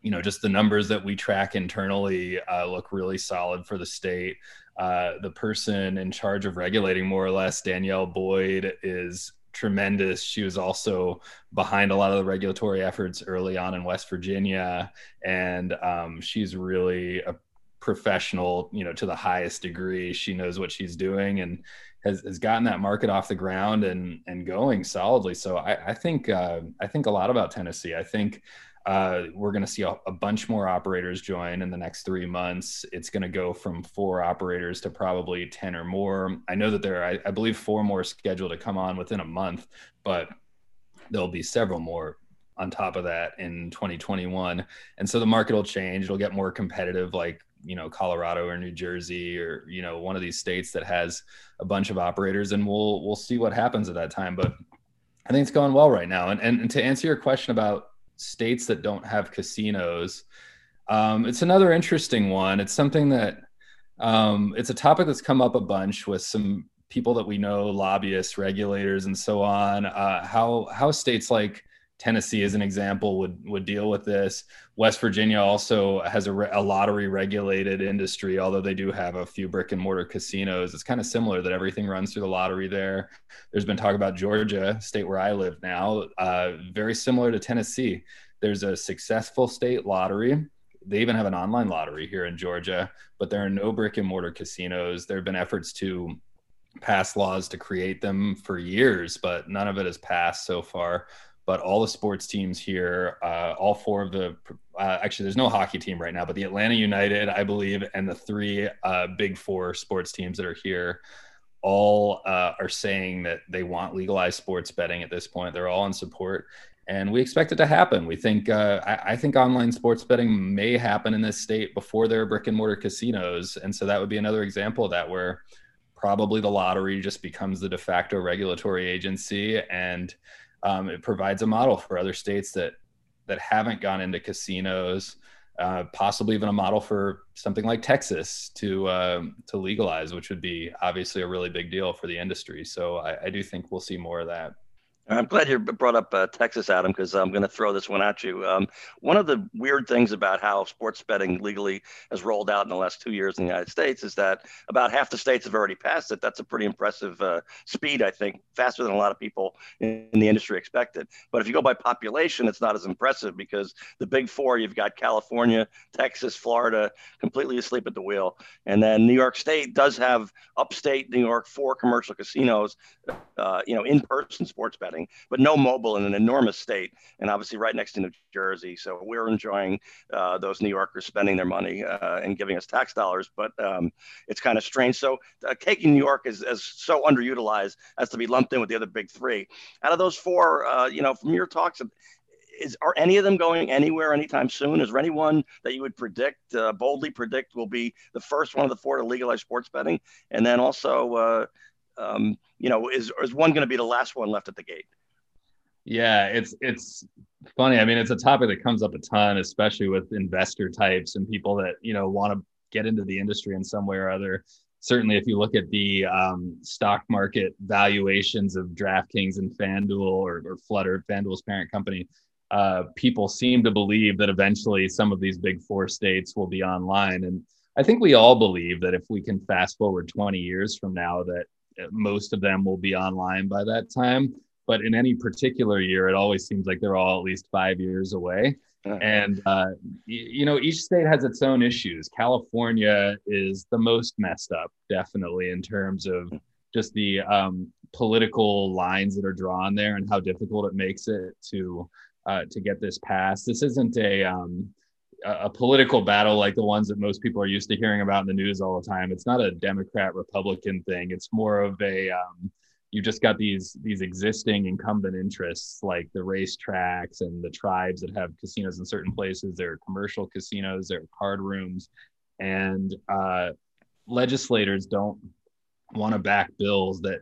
you know just the numbers that we track internally uh, look really solid for the state uh, the person in charge of regulating more or less, Danielle Boyd, is tremendous. She was also behind a lot of the regulatory efforts early on in West Virginia, and um, she's really a professional, you know, to the highest degree. She knows what she's doing and has, has gotten that market off the ground and and going solidly. So I, I think uh, I think a lot about Tennessee. I think uh, we're going to see a, a, bunch more operators join in the next three months. It's going to go from four operators to probably 10 or more. I know that there are, I, I believe, four more scheduled to come on within a month, but there'll be several more on top of that in 2021. And so the market will change. It'll get more competitive, like, you know, Colorado or New Jersey or, you know, one of these states that has a bunch of operators and we'll, we'll see what happens at that time. But I think it's going well right now. And, and, and to answer your question about states that don't have casinos. Um, it's another interesting one. It's something that um, it's a topic that's come up a bunch with some people that we know, lobbyists, regulators, and so on. Uh, how how states like Tennessee, as an example, would would deal with this. West Virginia also has a, re- a, lottery regulated industry, although they do have a few brick and mortar casinos. It's kind of similar that everything runs through the lottery there. There's been talk about Georgia, state where I live now, uh, very similar to Tennessee. There's a successful state lottery. They even have an online lottery here in Georgia, but there are no brick and mortar casinos. There have been efforts to pass laws to create them for years, but none of it has passed so far but all the sports teams here, uh, all four of the, uh, actually, there's no hockey team right now, but the Atlanta United, I believe, and the three uh, big four sports teams that are here, all uh, are saying that they want legalized sports betting at this point. They're all in support. and we expect it to happen. We think uh, I, I, think online sports betting may happen in this state before there are brick and mortar casinos, and so that would be another example of that where probably the lottery just becomes the de facto regulatory agency, and um, it provides a model for other states that that haven't gone into casinos. Uh, possibly even a model for something like Texas to uh, to legalize, which would be obviously a really big deal for the industry. So I, I do think we'll see more of that. I'm glad you brought up uh, Texas, Adam, because I'm going to throw this one at you. Um, one of the weird things about how sports betting legally has rolled out in the last two years in the United States is that about half the states have already passed it. That's a pretty impressive uh, speed, I think, faster than a lot of people in, in the industry expected. But if you go by population, it's not as impressive because the big four, you've got California, Texas, Florida, completely asleep at the wheel. And then New York State does have upstate New York, four commercial casinos, uh, you know, in-person sports betting but no mobile in an enormous state, and obviously right next to New Jersey. So we're enjoying uh, those New Yorkers spending their money uh, and giving us tax dollars, but um, it's kind of strange. So uh, taking New York is, is so underutilized as to be lumped in with the other big three. Out of those four, uh, you know, from your talks, is are any of them going anywhere anytime soon? Is there anyone that you would predict, uh, boldly predict, will be the first one of the four to legalize sports betting? And then also, uh, um, you know, is is one going to be the last one left at the gate? Yeah, it's it's funny. I mean, it's a topic that comes up a ton, especially with investor types and people that you know want to get into the industry in some way or other. Certainly, if you look at the um, stock market valuations of DraftKings and FanDuel or, or Flutter, FanDuel's parent company, uh, people seem to believe that eventually some of these big four states will be online. And I think we all believe that if we can fast forward 20 years from now, that most of them will be online by that time. But in any particular year, it always seems like they're all at least five years away. Uh-huh. And, uh, you, you know, each state has its own issues. California is the most messed up, definitely, in terms of just the um, political lines that are drawn there and how difficult it makes it to uh, to get this passed. This isn't a um, a political battle like the ones that most people are used to hearing about in the news all the time. It's not a Democrat Republican thing. It's more of a um, you just got these these existing incumbent interests like the racetracks and the tribes that have casinos in certain places. There are commercial casinos, there are card rooms, and uh, legislators don't want to back bills that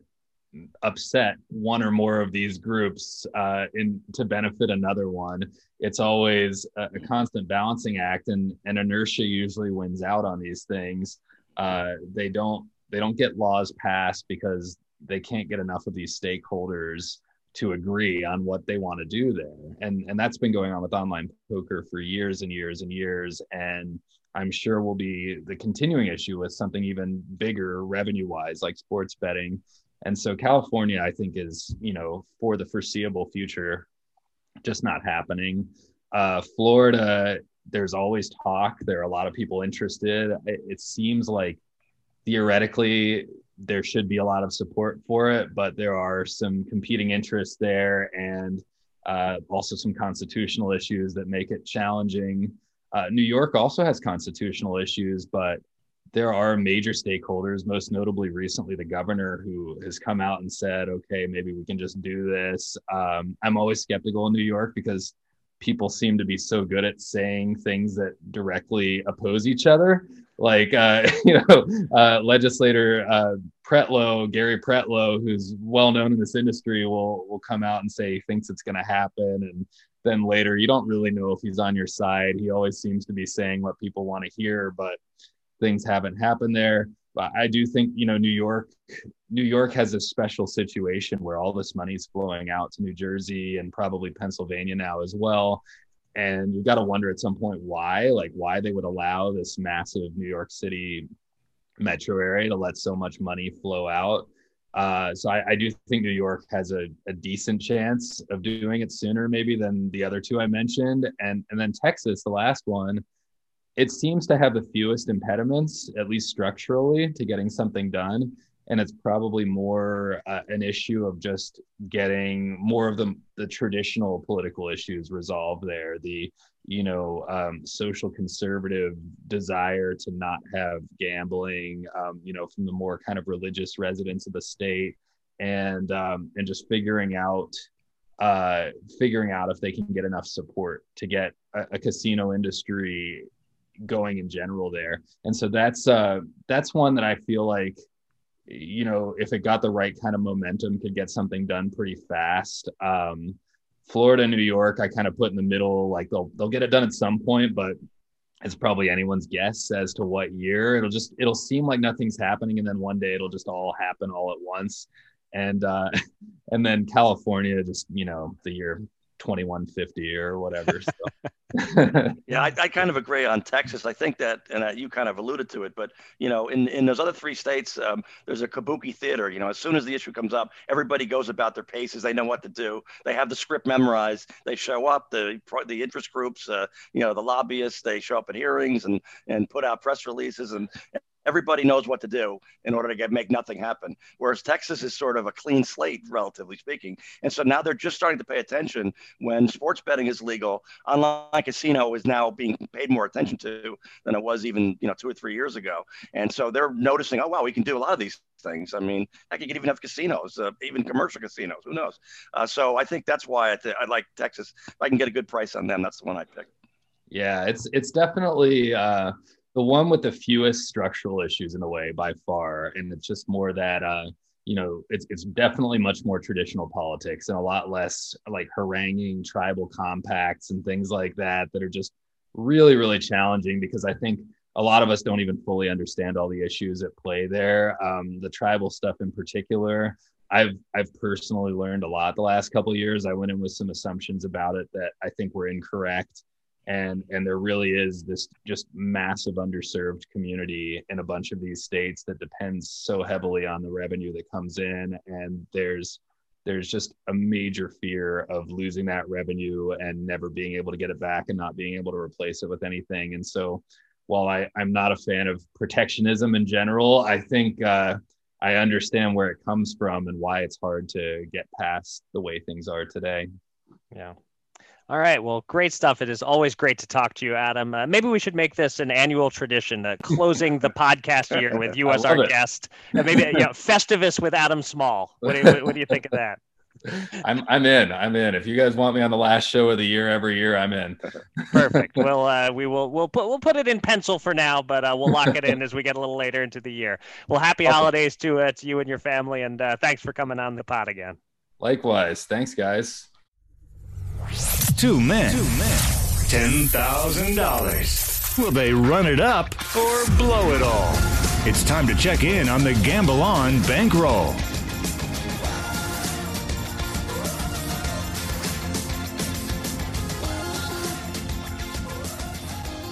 upset one or more of these groups uh, in to benefit another one. It's always a, a, constant balancing act, and, and inertia usually wins out on these things. Uh, they don't they don't get laws passed because they can't get enough of these stakeholders to agree on what they want to do there, and and that's been going on with online poker for years and years and years, and I'm sure will be the continuing issue with something even bigger revenue wise, like sports betting and so California, I think, is, you know, for the foreseeable future, just not happening. Uh, Florida, there's always talk. There are a lot of people interested. It, it seems like theoretically there should be a lot of support for it, but there are some competing interests there and uh, also some constitutional issues that make it challenging. Uh, New York also has constitutional issues, but there are major stakeholders, most notably recently the governor, who has come out and said, okay, maybe we can just do this. Um, I'm always skeptical in New York because people seem to be so good at saying things that directly oppose each other. Like, uh, you know, uh, legislator uh, Pretlow, Gary Pretlow, who's well known in this industry, will will come out and say he thinks it's going to happen, and then later you don't really know if he's on your side. He always seems to be saying what people want to hear, but things haven't happened there. But I do think, you know, New York, New York has a special situation where all this money is flowing out to New Jersey and probably Pennsylvania now as well. And you've got to wonder at some point why, like why they would allow this massive New York City metro area to let so much money flow out. Uh, so I, I, do think New York has a, a, decent chance of doing it sooner, maybe than the other two I mentioned, and and then Texas, the last one it seems to have the fewest impediments, at least structurally, to getting something done. And it's probably more uh, an issue of just getting more of the, the traditional political issues resolved there. The, you know, um, social conservative desire to not have gambling, um, you know, from the more kind of religious residents of the state, and um, and just figuring out uh, figuring out if they can get enough support to get a, a, casino industry going in general there. And so that's uh, that's one that I feel like you know if it got the right kind of momentum could get something done pretty fast. Um, Florida, New York, I kind of put in the middle. Like they'll they'll get it done at some point, but it's probably anyone's guess as to what year. It'll just it'll seem like nothing's happening, and then one day it'll just all happen all at once. And uh, and then California, just you know, the year 2150 or whatever. So. yeah, I, I, kind of agree on Texas. I think that, and uh, you kind of alluded to it, but you know, in, in those other three states, um, there's a kabuki theater. You know, as soon as the issue comes up, everybody goes about their paces. They know what to do. They have the script memorized. They show up. The the interest groups, uh, you know, the lobbyists, they show up at hearings and and put out press releases and everybody knows what to do in order to get make nothing happen. Whereas Texas is sort of a clean slate, relatively speaking. And so now they're just starting to pay attention when sports betting is legal. Online casino is now being paid more attention to than it was even you know two or three years ago. And so they're noticing, oh wow, we can do a lot of these things. I mean, I could even have casinos, uh, even commercial casinos. Who knows? Uh, so I think that's why I, th- I like Texas. If I can get a good price on them, that's the one I pick. Yeah, it's it's definitely. Uh the one with the fewest structural issues in a way by far, and it's just more that uh, you know it's it's definitely much more traditional politics and a lot less like haranguing tribal compacts and things like that that are just really really challenging because I think a lot of us don't even fully understand all the issues at play there. Um, the tribal stuff in particular, I've I've personally learned a lot the last couple years. I went in with some assumptions about it that I think were incorrect and and there really is this just massive underserved community in a bunch of these states that depends so heavily on the revenue that comes in. And there's there's just a major fear of losing that revenue and never being able to get it back and not being able to replace it with anything. And so while I, i'm not a fan of protectionism in general i think uh, i understand where it comes from and why it's hard to get past the way things are today. Yeah all right. Well, great stuff. It is always great to talk to you, Adam. Uh, maybe we should make this an annual tradition, uh, closing the podcast year with you as our it. guest. Uh, maybe you know, Festivus with Adam Small. What do, you, what do you think of that? I'm I'm in. I'm in. If you guys want me on the last show of the year every year, I'm in. Perfect. Well, uh, we will we'll put we'll put it in pencil for now, but uh, we'll lock it in as we get a little later into the year. Well, happy awesome. holidays to uh, to you and your family, and uh, thanks for coming on the pod again. Likewise. Thanks, guys. Two men. Two men. $10,000. Will they run it up or blow it all? It's time to check in on the Gamble On bankroll.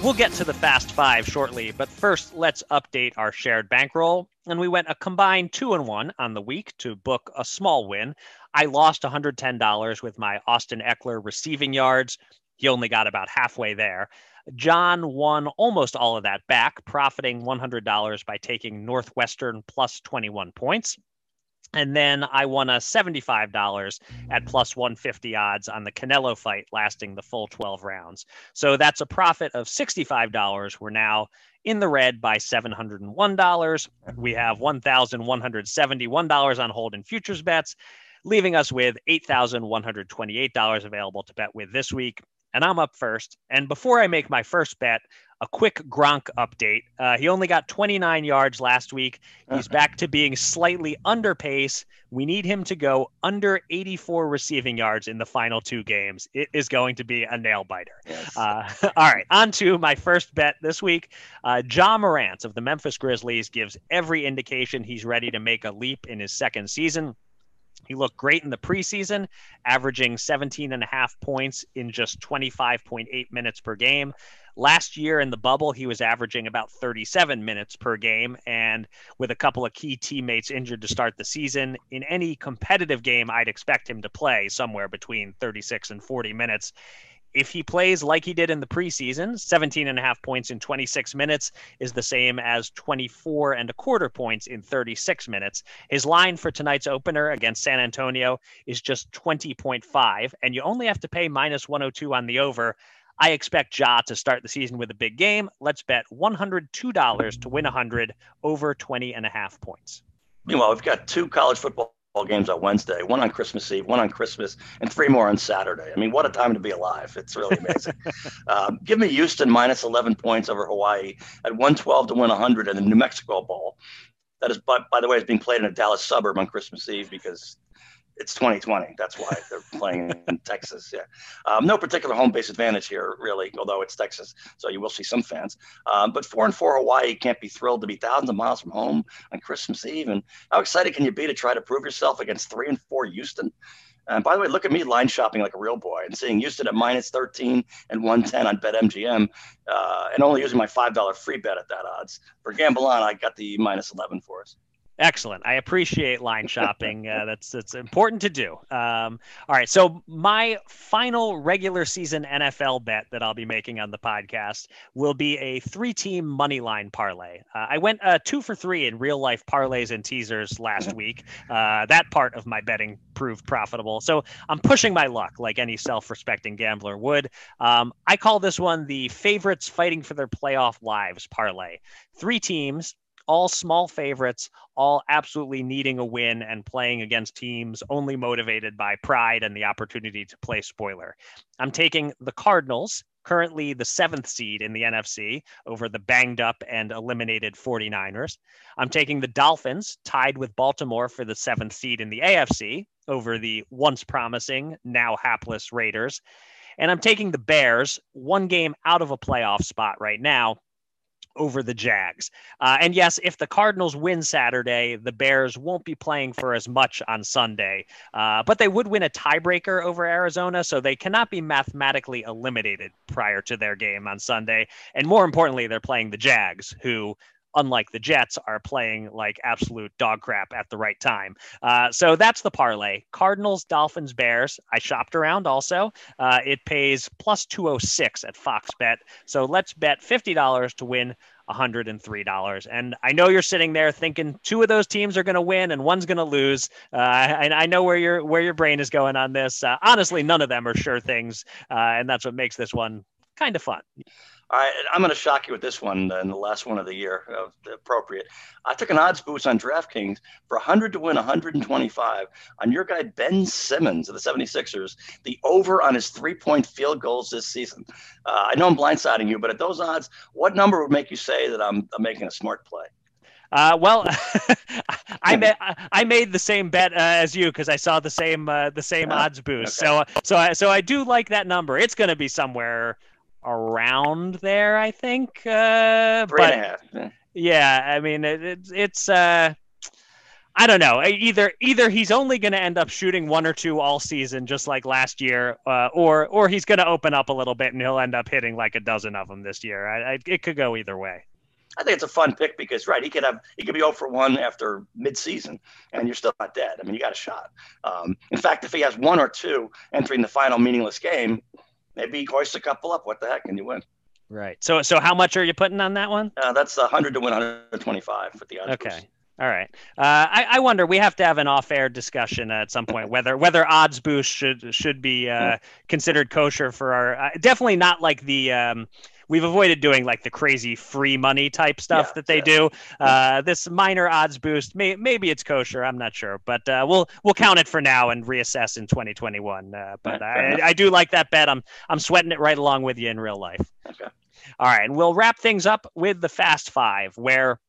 We'll get to the Fast Five shortly, but first, let's update our shared bankroll. And we went a combined two and one on the week to book a small win. I lost $110 with my Austin Ekeler receiving yards. He only got about halfway there. John won almost all of that back, profiting $100 by taking Northwestern plus 21 points. And then I won a $75 at mm. plus 150 odds on the Canelo fight, lasting the full 12 rounds. So that's a profit of $65. We're now in the red by $701. We have $1,171 on hold in futures bets, leaving us with $8,128 available to bet with this week. And I'm up first. And before I make my first bet, a quick Gronk update. Uh, he only got 29 yards last week. He's uh-huh. back to being slightly under pace. We need him to go under 84 receiving yards in the final two games. It is going to be a nail biter. Yes. Uh, all right, on to my first bet this week. Uh, Ja Morant of the Memphis Grizzlies gives every indication he's ready to make a leap in his second season. He looked great in the preseason, averaging 17 and a half points in just 25.8 minutes per game. Last year in the bubble, he was averaging about 37 minutes per game. And with a couple of key teammates injured to start the season, in any competitive game, I'd expect him to play somewhere between 36 and 40 minutes if he plays like he did in the preseason, 17 and a half points in 26 minutes is the same as 24 and a quarter points in 36 minutes. His line for tonight's opener against San Antonio is just 20.5, and you only have to pay minus 102 on the over. I expect Ja to start the season with a big game. Let's bet $102 to win 100 over 20 and a half points. Meanwhile, we've got two college football games on Wednesday, one on Christmas Eve, one on Christmas, and three more on Saturday. I mean, what a time to be alive! It's really amazing. um, give me Houston minus 11 points over Hawaii at 112 to win 100 in the New Mexico Bowl. That is, by, by the way, is being played in a Dallas suburb on Christmas Eve because it's 2020. That's why they're playing in Texas. Yeah, um, no particular home base advantage here, really, although it's Texas, so you will see some fans. Um, but four and four Hawaii can't be thrilled to be thousands of miles from home on Christmas Eve. And how excited can you be to try to prove yourself against three and four Houston? And by the way, look at me line shopping like a real boy and seeing Houston at minus 13 and 110 on BetMGM uh, and only using my $5 free bet at that odds. For Gamble On, I got the minus 11 for us. Excellent. I appreciate line shopping. Uh, that's that's important to do. Um, all right. So my final regular season NFL bet that I'll be making on the podcast will be a three-team money line parlay. Uh, I went uh, two for three in real life parlays and teasers last week. Uh, that part of my betting proved profitable. So I'm pushing my luck like any self-respecting gambler would. Um, I call this one the favorites fighting for their playoff lives parlay. Three teams all small favorites, all absolutely needing a win and playing against teams only motivated by pride and the opportunity to play spoiler. I'm taking the Cardinals, currently the seventh seed in the NFC, over the banged up and eliminated 49ers. I'm taking the Dolphins, tied with Baltimore for the seventh seed in the AFC, over the once promising, now hapless Raiders. And I'm taking the Bears, one game out of a playoff spot right now, over the Jags. Uh, and yes, if the Cardinals win Saturday, the Bears won't be playing for as much on Sunday, uh, but they would win a tiebreaker over Arizona, so they cannot be mathematically eliminated prior to their game on Sunday. And more importantly, they're playing the Jags, who unlike the Jets, are playing like absolute dog crap at the right time. Uh, so that's the parlay. Cardinals, Dolphins, Bears. I shopped around also. Uh, it pays plus 206 at Fox Bet. So let's bet $50 to win $103. And I know you're sitting there thinking two of those teams are going to win and one's going to lose. Uh, and I know where your where your brain is going on this. Uh, honestly, none of them are sure things, uh, and that's what makes this one kind of fun. Right, I'm going to shock you with this one, and the last one of the year, uh, appropriate. I took an odds boost on DraftKings for 100 to win 125 on your guy Ben Simmons of the 76ers, the over on his three point field goals this season. Uh, I know I'm blindsiding you, but at those odds, what number would make you say that I'm, I'm making a smart play? Uh, well, I made I made the same bet uh, as you because I saw the same uh, the same odds boost. Okay. So so I so I do like that number. It's going to be somewhere around there, I think. Uh, Three but, and a half. Yeah, I mean it, it's it's uh, I don't know. Either either he's only going to end up shooting one or two all season, just like last year, uh, or or he's going to open up a little bit and he'll end up hitting like a dozen of them this year. I, I, it could go either way. I think it's a fun pick because right, he could have he could be 0 for one after midseason, and you're still not dead. I mean, you got a shot. Um, in fact, if he has one or two entering the final meaningless game, maybe hoist a couple up. What the heck? And you win. Right. So, so how much are you putting on that one? Uh, that's 100 to win 125 with the odds. Okay. Boost. All right. Uh, I, I, wonder. We have to have an off-air discussion at some point whether whether odds boost should should be uh, considered kosher for our. Uh, definitely not like the. Um, we've avoided doing like the crazy free money type stuff yeah, that they yeah. do. Uh, this minor odds boost, may, maybe it's kosher. I'm not sure, but uh, we'll we'll count it for now and reassess in 2021. Uh, but I, I, do like that bet. I'm I'm sweating it right along with you in real life. Okay. All right, and we'll wrap things up with the Fast Five, where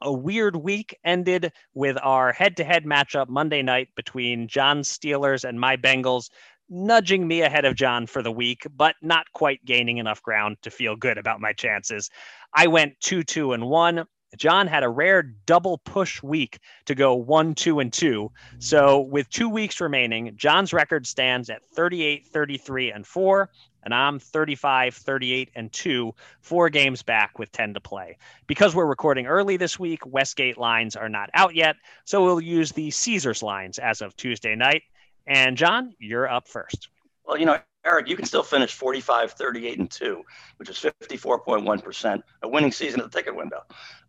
a weird week ended with our head-to-head matchup Monday night between John's Steelers and my Bengals nudging me ahead of John for the week, but not quite gaining enough ground to feel good about my chances. I went 2 2 and 1. John had a rare double push week to go 1 2 and 2. So, with two weeks remaining, John's record stands at 38 33 and 4 and I'm 35, 38, and 2, four games back with 10 to play. Because we're recording early this week, Westgate lines are not out yet, so we'll use the Caesars lines as of Tuesday night. And John, you're up first. Well, you know, Eric, you can still finish 45, 38, and 2, which is 54.1%, a winning season at the ticket window.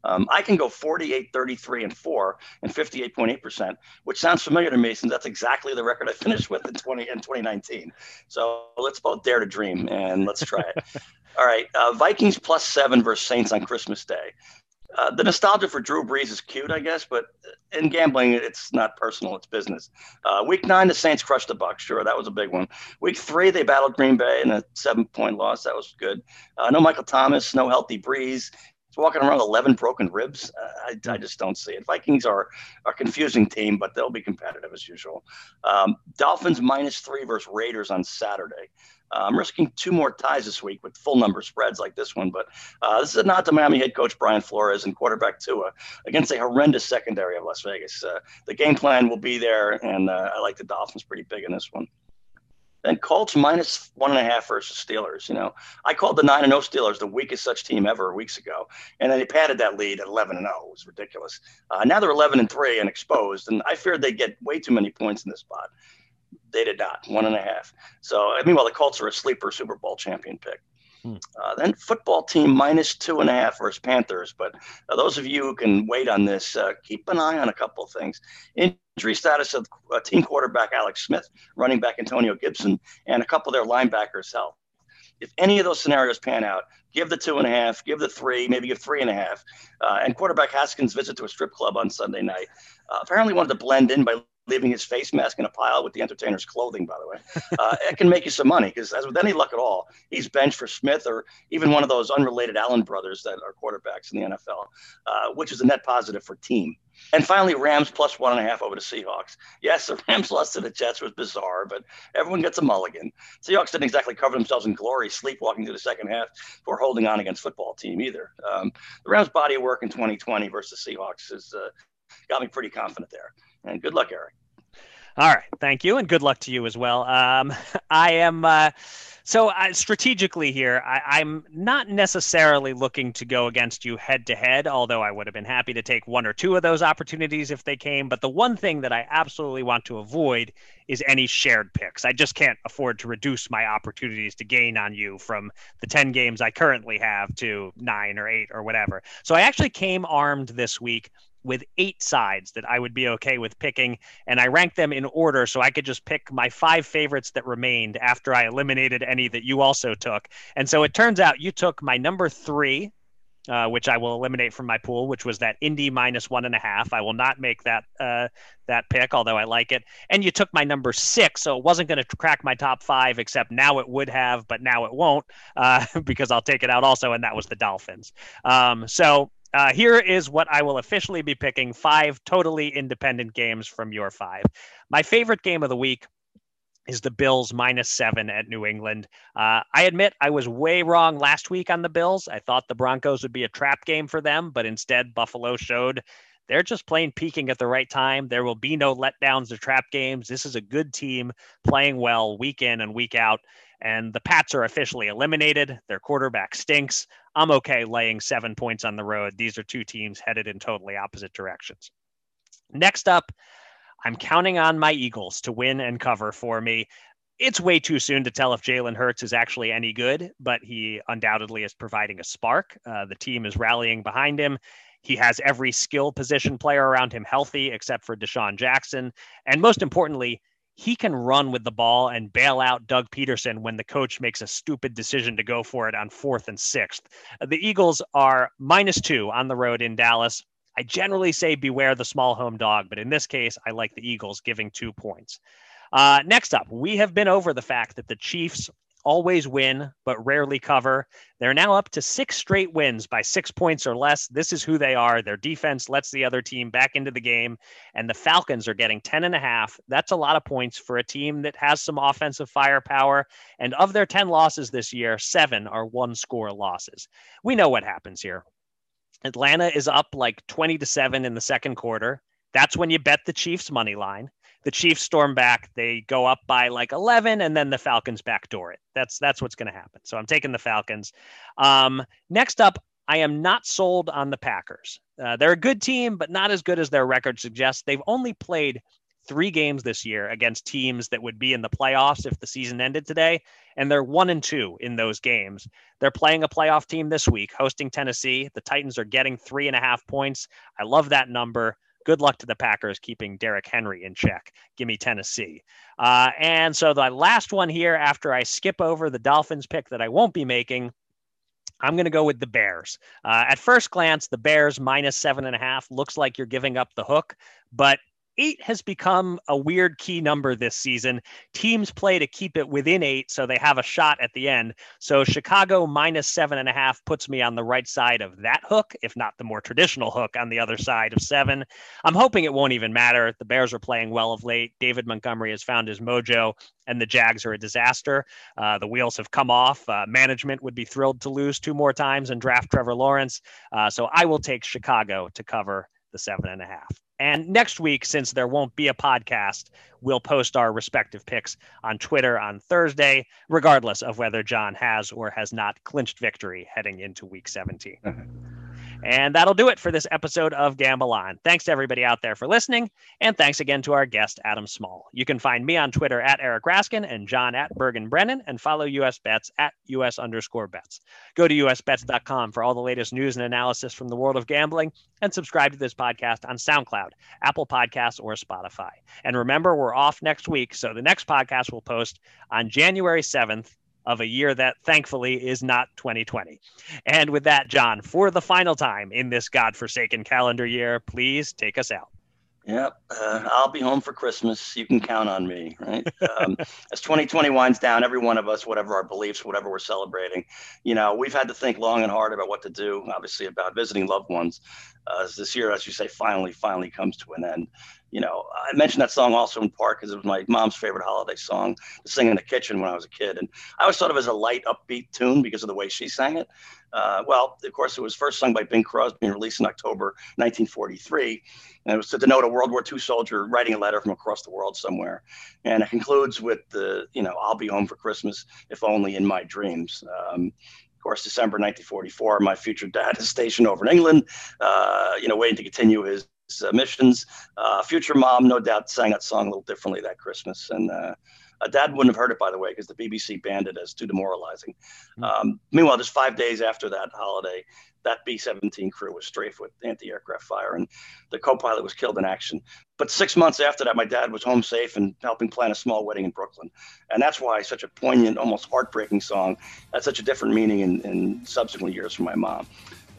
Um, I can go 48, 33, and 4, and 58.8%, which sounds familiar to me since that's exactly the record I finished with in 20 in 2019. So let's both dare to dream and let's try it. All right, uh, Vikings plus seven versus Saints on Christmas Day. Uh, the nostalgia for Drew Brees is cute, I guess, but in gambling, it's not personal; it's business. Uh, week nine, the Saints crushed the Bucs. Sure, that was a big one. Week three, they battled Green Bay in a seven-point loss. That was good. Uh, no Michael Thomas, no healthy Brees. He's walking around with 11 broken ribs. Uh, I, I, just don't see it. Vikings are a confusing team, but they'll be competitive as usual. Um, Dolphins minus three versus Raiders on Saturday. Uh, I'm risking two more ties this week with full number spreads like this one, but uh, this is a nod to Miami head coach Brian Flores and quarterback Tua against a horrendous secondary of Las Vegas. Uh, the game plan will be there, and uh, I like the Dolphins pretty big in this one. Then Colts minus one and a half versus Steelers. You know, I called the nine and zero oh Steelers the weakest such team ever weeks ago, and then they padded that lead at eleven and zero. It was ridiculous. Uh, now they're eleven and three and exposed, and I feared they'd get way too many points in this spot. They did not, one and a half. So, meanwhile, the Colts are a sleeper Super Bowl champion pick. Hmm. Uh, then football team minus two and a half versus Panthers. But uh, those of you who can wait on this, uh, keep an eye on a couple of things. Injury status of uh, team quarterback Alex Smith, running back Antonio Gibson, and a couple of their linebackers' health. If any of those scenarios pan out, give the two and a half, give the three, maybe give three and a half. Uh, and quarterback Haskins visit to a strip club on Sunday night. Uh, apparently wanted to blend in by leaving his face mask in a pile with the entertainer's clothing, by the way. Uh, it can make you some money because, as with any luck at all, he's benched for Smith or even one of those unrelated Allen brothers that are quarterbacks in the NFL, uh, which is a net positive for team. And finally, Rams plus one and a half over the Seahawks. Yes, the Rams lost to the Jets was bizarre, but everyone gets a mulligan. Seahawks didn't exactly cover themselves in glory, sleepwalking through the second half for holding on against football team either. Um, the Rams' body of work in 2020 versus Seahawks has uh, got me pretty confident there. And good luck, Eric. All right, thank you, and good luck to you as well. Um, I am uh, so uh, strategically here. I, am not necessarily looking to go against you head to head, although I would have been happy to take one or two of those opportunities if they came. But the one thing that I absolutely want to avoid is any shared picks. I just can't afford to reduce my opportunities to gain on you from the ten games I currently have to nine or eight or whatever. So I actually came armed this week with eight sides that I would be okay with picking, and I ranked them in order so I could just pick my five favorites that remained after I eliminated any that you also took. And so it turns out you took my number three, uh, which I will eliminate from my pool, which was that Indy minus one and a half. I will not make that uh, that pick, although I like it. And you took my number six, so it wasn't going to crack my top five, except now it would have, but now it won't uh, because I'll take it out also, and that was the Dolphins. Um, so uh, here is what I will officially be picking five totally independent games from your five. My favorite game of the week is the Bills minus seven at New England. Uh, I admit I was way wrong last week on the Bills. I thought the Broncos would be a trap game for them, but instead, Buffalo showed they're just playing peaking at the right time. There will be no letdowns or trap games. This is a good team playing well week in and week out. And the Pats are officially eliminated. Their quarterback stinks. I'm okay laying seven points on the road. These are two teams headed in totally opposite directions. Next up, I'm counting on my Eagles to win and cover for me. It's way too soon to tell if Jalen Hurts is actually any good, but he undoubtedly is providing a spark. Uh, the team is rallying behind him. He has every skill position player around him healthy except for DeSean Jackson. And most importantly, he can run with the ball and bail out Doug Pederson when the coach makes a stupid decision to go for it on fourth and sixth. The Eagles are minus two on the road in Dallas. I generally say beware the small home dog, but in this case, I like the Eagles giving two points. Uh, next up, we have been over the fact that the Chiefs always win, but rarely cover. They're now up to six straight wins by six points or less. This is who they are. Their defense lets the other team back into the game, and the Falcons are getting 10 and a half. That's a lot of points for a team that has some offensive firepower. And of their 10 losses this year, seven are one score losses. We know what happens here. Atlanta is up like 20 to 7 in the second quarter. That's when you bet the Chiefs money line the Chiefs storm back. They go up by like 11, and then the Falcons backdoor it. That's that's what's going to happen. So I'm taking the Falcons. Um, next up, I am not sold on the Packers. Uh, they're a good team, but not as good as their record suggests. They've only played three games this year against teams that would be in the playoffs if the season ended today, and they're one and two in those games. They're playing a playoff team this week, hosting Tennessee. The Titans are getting three and a half points. I love that number good luck to the Packers keeping Derrick Henry in check. Give me Tennessee. Uh, and so the last one here, after I skip over the Dolphins pick that I won't be making, I'm going to go with the Bears. Uh, at first glance, the Bears minus seven and a half looks like you're giving up the hook, but eight has become a weird key number this season. Teams play to keep it within eight, so they have a shot at the end. So Chicago minus seven and a half puts me on the right side of that hook, if not the more traditional hook on the other side of seven. I'm hoping it won't even matter. The Bears are playing well of late. David Montgomery has found his mojo, and the Jags are a disaster. Uh, the wheels have come off. Uh, management would be thrilled to lose two more times and draft Trevor Lawrence. Uh, so I will take Chicago to cover the seven and a half. And next week, since there won't be a podcast, we'll post our respective picks on Twitter on Thursday, regardless of whether John has or has not clinched victory heading into week 17. And that'll do it for this episode of Gamble On. Thanks to everybody out there for listening. And thanks again to our guest, Adam Small. You can find me on Twitter at Eric Raskin and John at Bergen Brennan and follow US Bets at US underscore bets. Go to usbets.com for all the latest news and analysis from the world of gambling and subscribe to this podcast on SoundCloud, Apple Podcasts, or Spotify. And remember, we're off next week. So the next podcast will post on January 7th of a year that thankfully is not 2020. And with that, John, for the final time in this godforsaken calendar year, please take us out. Yep, uh, I'll be home for Christmas. You can count on me, right? Um, as 2020 winds down, every one of us, whatever our beliefs, whatever we're celebrating, you know, we've had to think long and hard about what to do. Obviously, about visiting loved ones. Uh, this year, as you say, finally, finally comes to an end you know, I mentioned that song also in part because it was my mom's favorite holiday song to sing in the kitchen when I was a kid. And I always thought of as a light, upbeat tune because of the way she sang it. Uh, well, of course, it was first sung by Bing Crosby and released in October 1943. And it was to denote a World War II soldier writing a letter from across the world somewhere. And it concludes with the, you know, I'll be home for Christmas, if only in my dreams. Um, of course, December 1944, my future dad is stationed over in England, uh, you know, waiting to continue his uh, missions. Uh, future mom, no doubt, sang that song a little differently that Christmas. And uh, dad wouldn't have heard it, by the way, because the BBC banned it as too demoralizing. Mm-hmm. Um, meanwhile, just five days after that holiday, that B 17 crew was strafed with anti aircraft fire, and the co pilot was killed in action. But six months after that, my dad was home safe and helping plan a small wedding in Brooklyn. And that's why such a poignant, almost heartbreaking song had such a different meaning in, in subsequent years for my mom.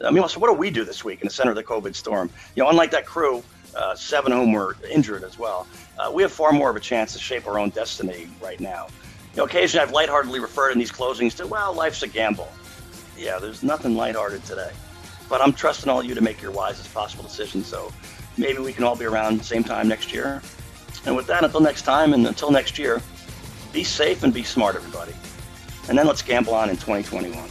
I mean, so what do we do this week in the center of the COVID storm? You know, unlike that crew, uh, seven of whom were injured as well, uh, we have far more of a chance to shape our own destiny right now. You know, occasionally I've lightheartedly referred in these closings to, well, life's a gamble. Yeah, there's nothing lighthearted today. But I'm trusting all of you to make your wisest possible decision. So maybe we can all be around the same time next year. And with that, until next time and until next year, be safe and be smart, everybody. And then let's gamble on in 2021.